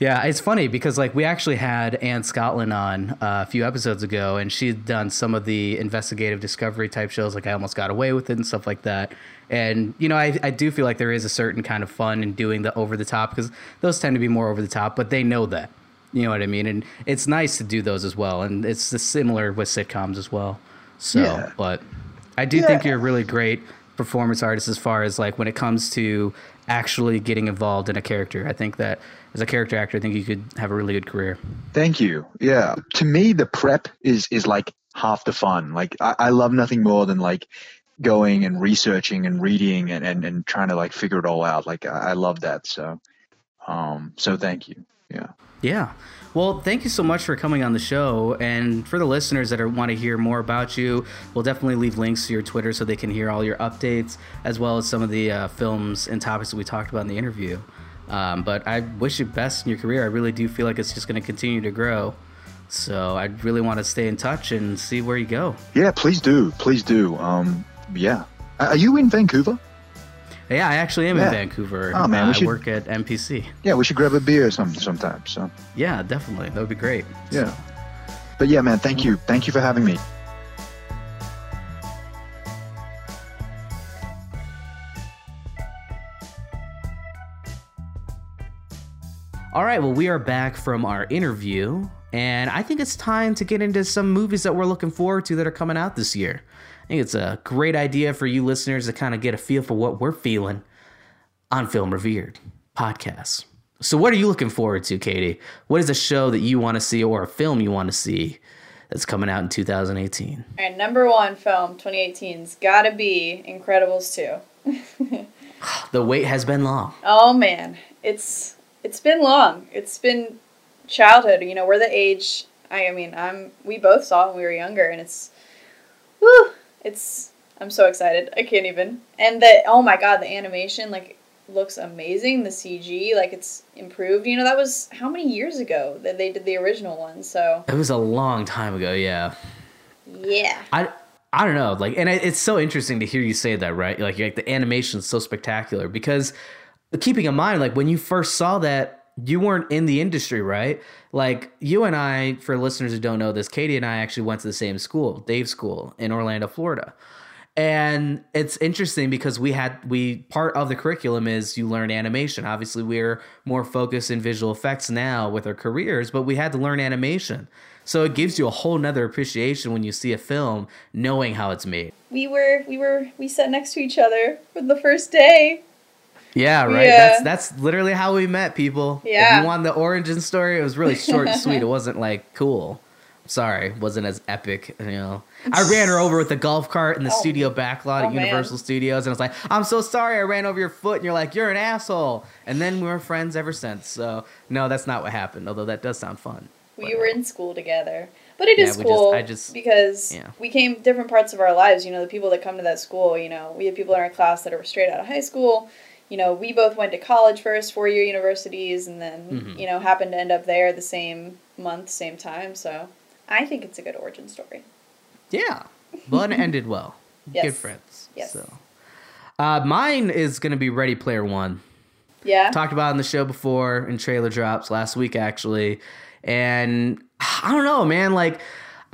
yeah, it's funny because like we actually had Anne Scotland on uh, a few episodes ago, and she had done some of the investigative discovery type shows, like I Almost Got Away with It and stuff like that. And you know, I, I do feel like there is a certain kind of fun in doing the over the top because those tend to be more over the top, but they know that. You know what I mean? And it's nice to do those as well, and it's similar with sitcoms as well. So, Yeah. but I do think you're a really great performance artist as far as like when it comes to actually getting involved in a character. I think that as a character actor, I think you could have a really good career. Thank you. Yeah. To me, the prep is is like half the fun. Like I, I love nothing more than like going and researching and reading and, and, and trying to like figure it all out. Like I, I love that. So um so thank you. Yeah. Yeah. Well, thank you so much for coming on the show. And for the listeners that are, want to hear more about you, we'll definitely leave links to your Twitter so they can hear all your updates, as well as some of the uh, films and topics that we talked about in the interview. Um, but I wish you best in your career. I really do feel like it's just going to continue to grow. So I really want to stay in touch and see where you go. Yeah, please do. Please do. Um yeah. Are you in Vancouver? Yeah, I actually am in Vancouver. Oh, man, we Uh, I should- work at MPC. Yeah, we should grab a beer some sometime. So Yeah, definitely. That would be great. yeah. But yeah, man, thank you. Thank you for having me. All right, well, we are back from our interview, and I think it's time to get into some movies that we're looking forward to that are coming out this year. I think it's a great idea for you listeners to kind of get a feel for what we're feeling on Film Revered podcast. So, what are you looking forward to, Katie? What is a show that you want to see or a film you want to see that's coming out in 2018? All right, number one film 2018's gotta be Incredibles 2. The wait has been long. Oh man, it's it's been long. It's been childhood. You know, we're the age. I, I mean, I'm. We both saw when we were younger, and it's, woo! It's. I'm so excited. I can't even. And the oh my god, the animation like looks amazing. The CG like it's improved. You know, that was how many years ago that they did the original one. So It was a long time ago, yeah. Yeah. I I don't know, like, and it's so interesting to hear you say that, right? Like, like the animation is so spectacular because keeping in mind, like when you first saw that, you weren't in the industry, right? Like you and I, for listeners who don't know this, Katie and I actually went to the same school, Dave School in Orlando, Florida. And it's interesting because we had we part of the curriculum is you learn animation. Obviously, we're more focused in visual effects now with our careers, but we had to learn animation. So it gives you a whole nother appreciation when you see a film knowing how it's made. We were we were we sat next to each other for the first day. Yeah, right. Yeah. That's that's literally how we met people. If Yeah. you want the origin story, it was really short and sweet. It wasn't like cool. Sorry, wasn't as epic, you know. I ran her over with the golf cart in the Oh. studio backlot Oh, at man. Universal Studios, and I was like, "I'm so sorry, I ran over your foot," and you're like, "You're an asshole." And then we were friends ever since. So no, that's not what happened. Although that does sound fun. We But, were in school together. But it Yeah, is just- cool I just- because yeah. we came different parts of our lives. You know, the people that come to that school, you know, we had people in our class that are straight out of high school. You know, we both went to college first, four year universities, and then, Mhm. you know, happened to end up there the same month, same time. So I think it's a good origin story. Yeah, but it ended well. Yes. Good friends. Yes. So, uh, mine is gonna be Ready Player One. Yeah. talked about in the show before in trailer drops last week actually and i don't know man like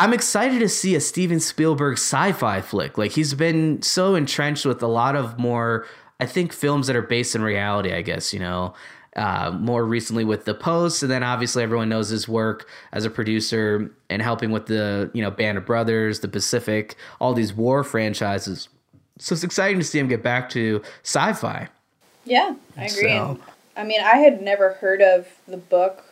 i'm excited to see a steven spielberg sci-fi flick like he's been so entrenched with a lot of more i think films that are based in reality i guess you know uh, more recently with the post and then obviously everyone knows his work as a producer and helping with the you know band of brothers the pacific all these war franchises so it's exciting to see him get back to sci-fi Yeah, I agree. So- I mean, I had never heard of the book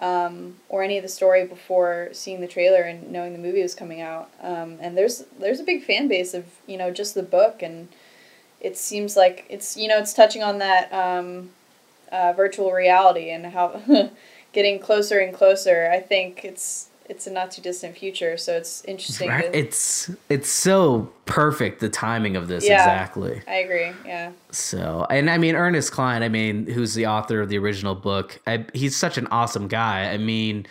um, or any of the story before seeing the trailer and knowing the movie was coming out. Um, and there's there's a big fan base of you know just the book, and it seems like it's you know it's touching on that um, uh, virtual reality and how getting closer and closer. I think it's it's a not too distant future, so it's interesting. Right? To, It's it's so perfect the timing of this Yeah. exactly. I agree. Yeah. So, and I mean Ernest Cline, I mean, who's the author of the original book? I, he's such an awesome guy. I mean,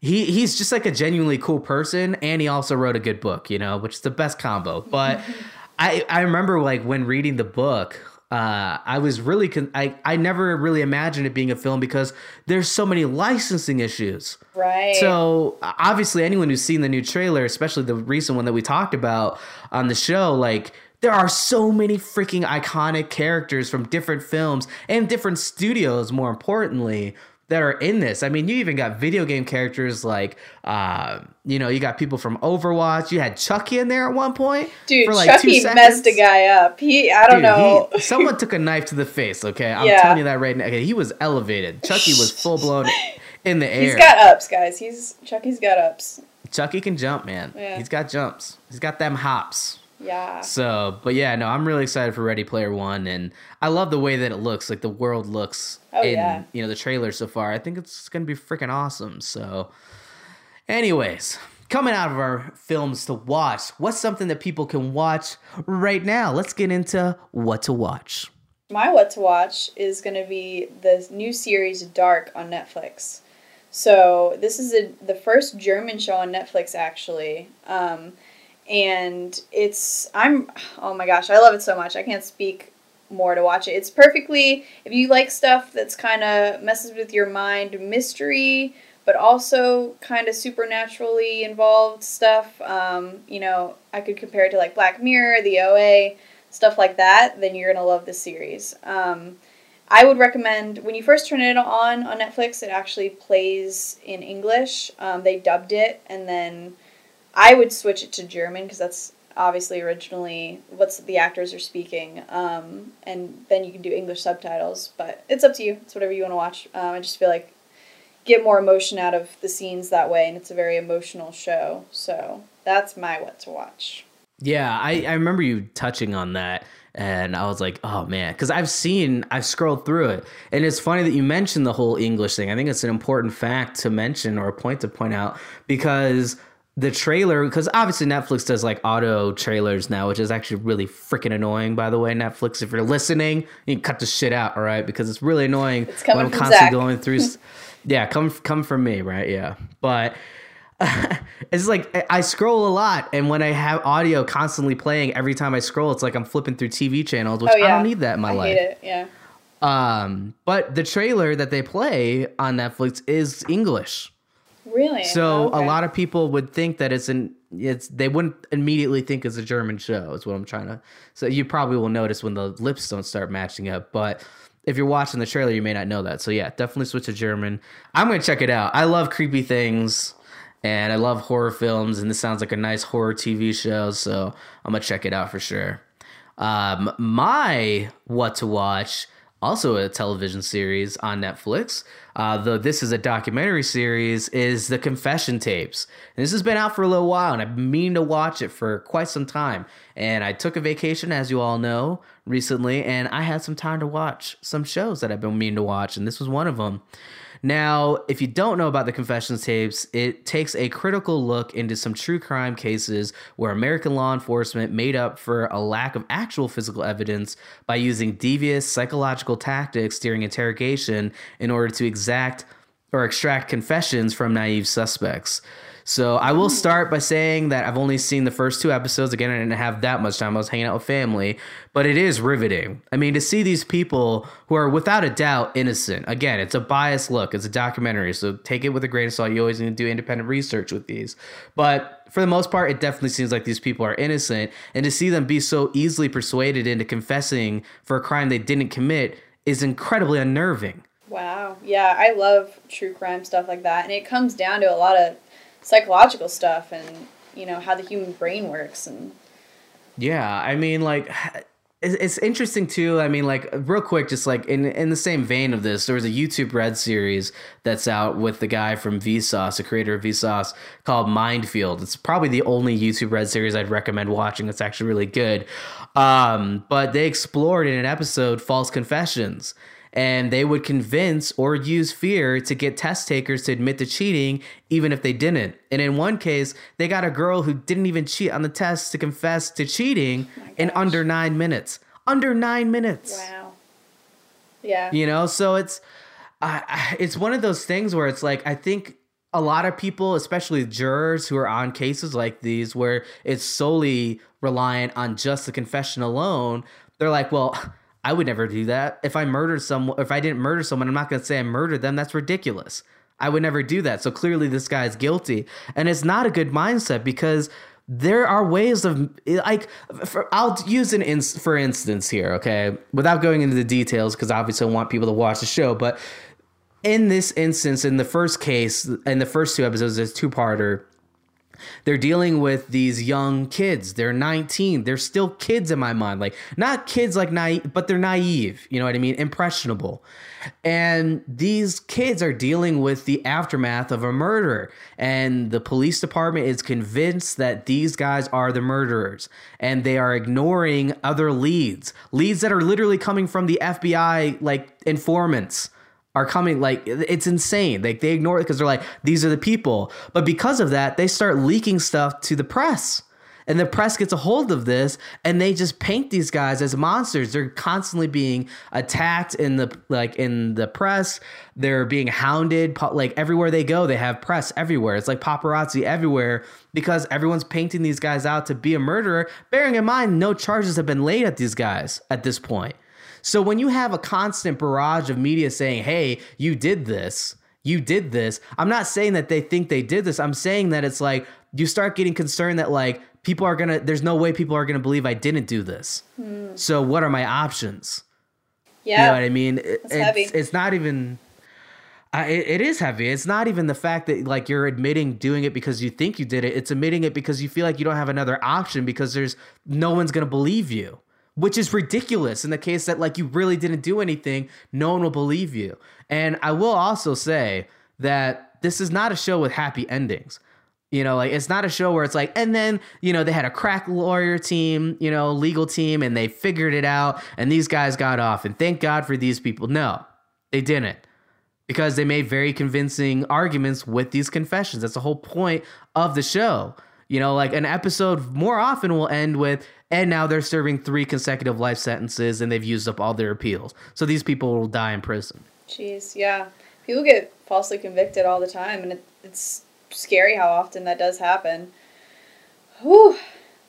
he he's just like a genuinely cool person, and he also wrote a good book, you know, which is the best combo. But I I remember like when reading the book. Uh, I was really con- I I never really imagined it being a film because there's so many licensing issues. Right. So obviously, anyone who's seen the new trailer, especially the recent one that we talked about on the show, like there are so many freaking iconic characters from different films and different studios. More importantly, that are in this. I mean, you even got video game characters like, uh, you know, you got people from Overwatch. You had Chucky in there at one point, Dude, for like two Chucky messed a guy up. He, I don't Dude, know. he- someone took a knife to the face. Okay, I'm Yeah. telling you that right now. Okay, he was elevated. Chucky was full blown in the air. He's got ups, guys. He's Chucky's got ups. Chucky can jump, man. Yeah. He's got jumps. He's got them hops. Yeah. So, but yeah, no, I'm really excited for Ready Player One, and I love the way that it looks. Like the world looks Oh, in yeah. you know the trailer so far. I think it's gonna be freaking awesome. So, anyways, coming out of our films to watch, what's something that people can watch right now? Let's get into what to watch. My what to watch is going to be the new series Dark on Netflix. So this is a, the first German show on Netflix actually, um, and it's I'm oh my gosh I love it so much I can't speak more to watch it. It's perfectly if you like stuff that's kind of messes with your mind, mystery, but also kind of supernaturally involved stuff. Um, you know I could compare it to like Black Mirror, The OA stuff like that, then you're gonna love this series. Um, I would recommend when you first turn it on on Netflix, it actually plays in English. Um, they dubbed it, and then I would switch it to German because that's obviously originally what the actors are speaking, um, and then you can do English subtitles. But it's up to you. It's whatever you want to watch. Um, I just feel like get more emotion out of the scenes that way, and it's a very emotional show. So that's my what to watch. Yeah, I, I remember you touching on that, and I was like, oh man, because I've seen, I've scrolled through it, and it's funny that you mentioned the whole English thing. I think it's an important fact to mention or a point to point out because the trailer, because obviously Netflix does like auto trailers now, which is actually really freaking annoying. By the way, Netflix, if you're listening, you can cut the shit out, all right? Because it's really annoying It's coming when I'm constantly Zach. going through. yeah, come come from me, right? Yeah, but it's like I scroll a lot, and when I have audio constantly playing every time I scroll, it's like I'm flipping through TV channels, which Oh, yeah. I don't need that in my I life. it. Yeah. Um, but the trailer that they play on Netflix is English. Really? So Okay. a lot of people would think that it's an it's they wouldn't immediately think it's a German show. Is what I'm trying to. So you probably will notice when the lips don't start matching up, but. If you're watching the trailer, you may not know that. So yeah, definitely switch to German. I'm gonna check it out. I love creepy things, and I love horror films, and this sounds like a nice horror TV show. So I'm gonna check it out for sure. Um, my what to watch, also a television series on Netflix. Uh, though this is a documentary series, is the Confession Tapes. And this has been out for a little while, and I've been meaning to watch it for quite some time. And I took a vacation, as you all know, recently, and I had some time to watch some shows that I've been meaning to watch, and this was one of them. Now, if you don't know about the Confessions tapes, it takes a critical look into some true crime cases where American law enforcement made up for a lack of actual physical evidence by using devious psychological tactics during interrogation in order to exact or extract confessions from naive suspects. So I will oh. start by saying that I've only seen the first two episodes. Again, I didn't have that much time. I was hanging out with family, but it is riveting. I mean, to see these people who are without a doubt innocent. Again, it's a biased look. It's a documentary, so take it with a grain of salt. You always need to do independent research with these. But for the most part, it definitely seems like these people are innocent, and to see them be so easily persuaded into confessing for a crime they didn't commit is incredibly unnerving. Wow. Yeah, I love true crime stuff like that. And it comes down to a lot of psychological stuff and, you know, how the human brain works. And Yeah, I mean, like, it's, interesting too. I mean, like, real quick, just like in in the same vein of this, there was a YouTube Red series that's out with the guy from Vsauce, a creator of Vsauce, called Mind Field. It's probably the only YouTube Red series I'd recommend watching. It's actually really good. Um, but they explored in an episode false confessions. And they would convince or use fear to get test takers to admit to cheating, even if they didn't. And in one case, they got a girl who didn't even cheat on the test to confess to cheating oh in under nine minutes. Under nine minutes. wow. Yeah. You know, so it's I- it's one of those things where it's like I think a lot of people, especially jurors who are on cases like these where it's solely reliant on just the confession alone, they're like, well, I would never do that. If I murdered someone, if I didn't murder someone, I'm not going to say I murdered them. That's ridiculous. I would never do that. So clearly this guy is guilty. And it's not a good mindset because there are ways of like for, I'll use an ins, for instance here, okay? Without going into the details cuz obviously I want people to watch the show, but in this instance in the first case in the first two episodes there's two-parter they're dealing with these young kids. They're 19. They're still kids in my mind. Like not kids like naive, but they're naive. You know what I mean? Impressionable. And these kids are dealing with the aftermath of a murder. And the police department is convinced that these guys are the murderers. And they are ignoring other leads. Leads that are literally coming from the FBI like informants are coming like it's insane. Like they ignore it because they're like these are the people. But because of that they start leaking stuff to the press. And the press gets a hold of this and they just paint these guys as monsters. They're constantly being attacked in the like in the press. They're being hounded like everywhere they go they have press everywhere. It's like paparazzi everywhere because everyone's painting these guys out to be a murderer bearing in mind no charges have been laid at these guys at this point so when you have a constant barrage of media saying, "Hey, you did this. You did this." I'm not saying that they think they did this. I'm saying that it's like you start getting concerned that like people are to there's no way people are to believe I didn't do this. Hmm. So what are my options? Yeah. You know what I mean? It- It's it's, heavy. it's not even it is heavy. It's not even the fact that like you're admitting doing it because you think you did it. It's admitting it because you feel like you don't have another option because there's no one's gonna believe you, which is ridiculous. In the case that like you really didn't do anything, no one will believe you. And I will also say that this is not a show with happy endings. You know, like it's not a show where it's like, and then, you know, they had a crack lawyer team, you know, legal team, and they figured it out, and these guys got off, and thank God for these people. No, they didn't because they made very convincing arguments with these confessions. That's the whole point of the show. You know, like an episode more often will end with, and now they're serving three consecutive life sentences and they've used up all their appeals. So these people will die in prison. Jeez, yeah. People get falsely convicted all the time, and it, it's scary how often that does happen. Whew.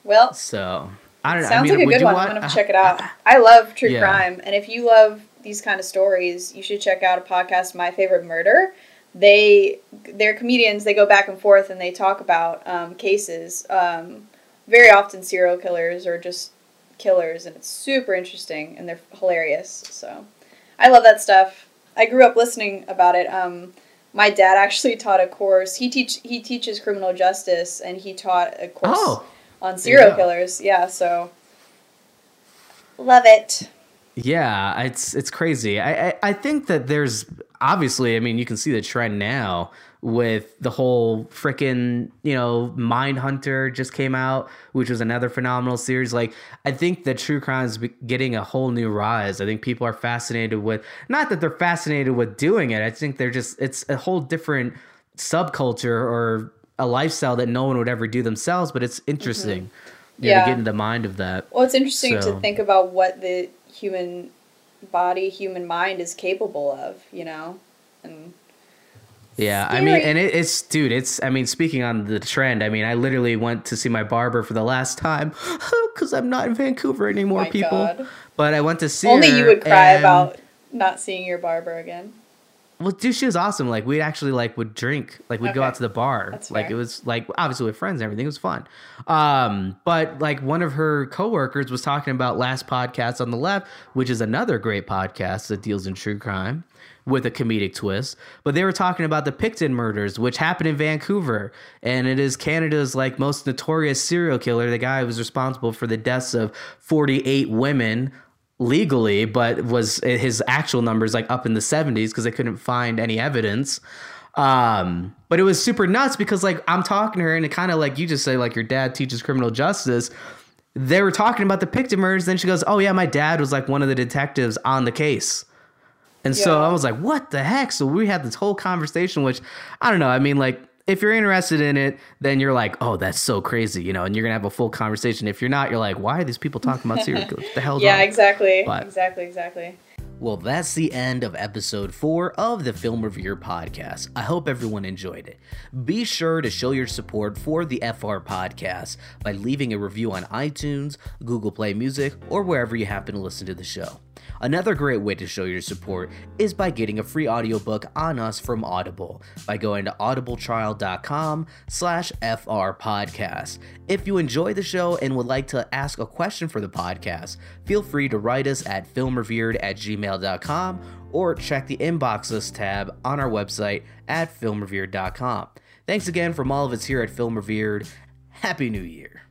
Well, So I don't know. sounds I mean, like a good one. want- I'm gonna check it out. I love true Yeah. crime, and if you love these kind of stories, you should check out a podcast, My Favorite Murder. They they're comedians. They go back and forth and they talk about um, cases. Um, very often serial killers or just killers, and it's super interesting and they're hilarious. So I love that stuff. I grew up listening about it. Um, my dad actually taught a course. He teach he teaches criminal justice, and he taught a course Oh, on serial go. killers. Yeah, so love it. Yeah, it's it's crazy. I, I I think that there's obviously, I mean, you can see the trend now with the whole freaking, you know, Mindhunter just came out, which was another phenomenal series. Like, I think that true crime is getting a whole new rise. I think people are fascinated with not that they're fascinated with doing it. I think they're just it's a whole different subculture or a lifestyle that no one would ever do themselves, but it's interesting. Mm-hmm. Yeah. to get in the mind of that. Well, it's interesting So- to think about what the human body, human mind is capable of, you know? And Yeah, I mean, and it, it's dude, it's I mean, speaking on the trend, I mean, I literally went to see my barber for the last time because I'm not in Vancouver anymore, people. God. But I went to see only you would cry and- about not seeing your barber again. Well, dude, she was awesome. Like we actually like would drink, like we'd go out to the bar. That's like fair. it was like obviously with friends and everything. It was fun. Um, but like one of her coworkers was talking about last podcast on the left, which is another great podcast that deals in true crime with a comedic twist. But they were talking about the Pickton murders, which happened in Vancouver, and it is Canada's like most notorious serial killer. The guy who was responsible for the deaths of 48 women legally, but was his actual numbers like up in the 70s because they couldn't find any evidence. Um, but it was super nuts because like I'm talking to her and it kind of like you just say like your dad teaches criminal justice. They were talking about the Pickton murders. Then she goes, "Oh yeah, my dad was like one of the detectives on the case." And so I was like, "What the heck?" So we had this whole conversation, which I don't know. I mean, like if you're interested in it, then you're like, "Oh, that's so crazy," you know, and you're gonna have a full conversation. If you're not, you're like, "Why are these people talking about serial killers? What the hell? Yeah, wrong?" exactly. But- Exactly, exactly. Well, that's the end of episode four of the Film Revered podcast. I hope everyone enjoyed it. Be sure to show your support for the FR podcast by leaving a review on iTunes, Google Play Music, or wherever you happen to listen to the show. Another great way to show your support is by getting a free audiobook on us from Audible by going to audibletrial.com slash FR podcast. If you enjoy the show and would like to ask a question for the podcast, feel free to write us at filmrevered at gmail.com or check the inbox list tab on our website at filmrevered.com. Thanks again from all of us here at Film Revered. Happy New Year.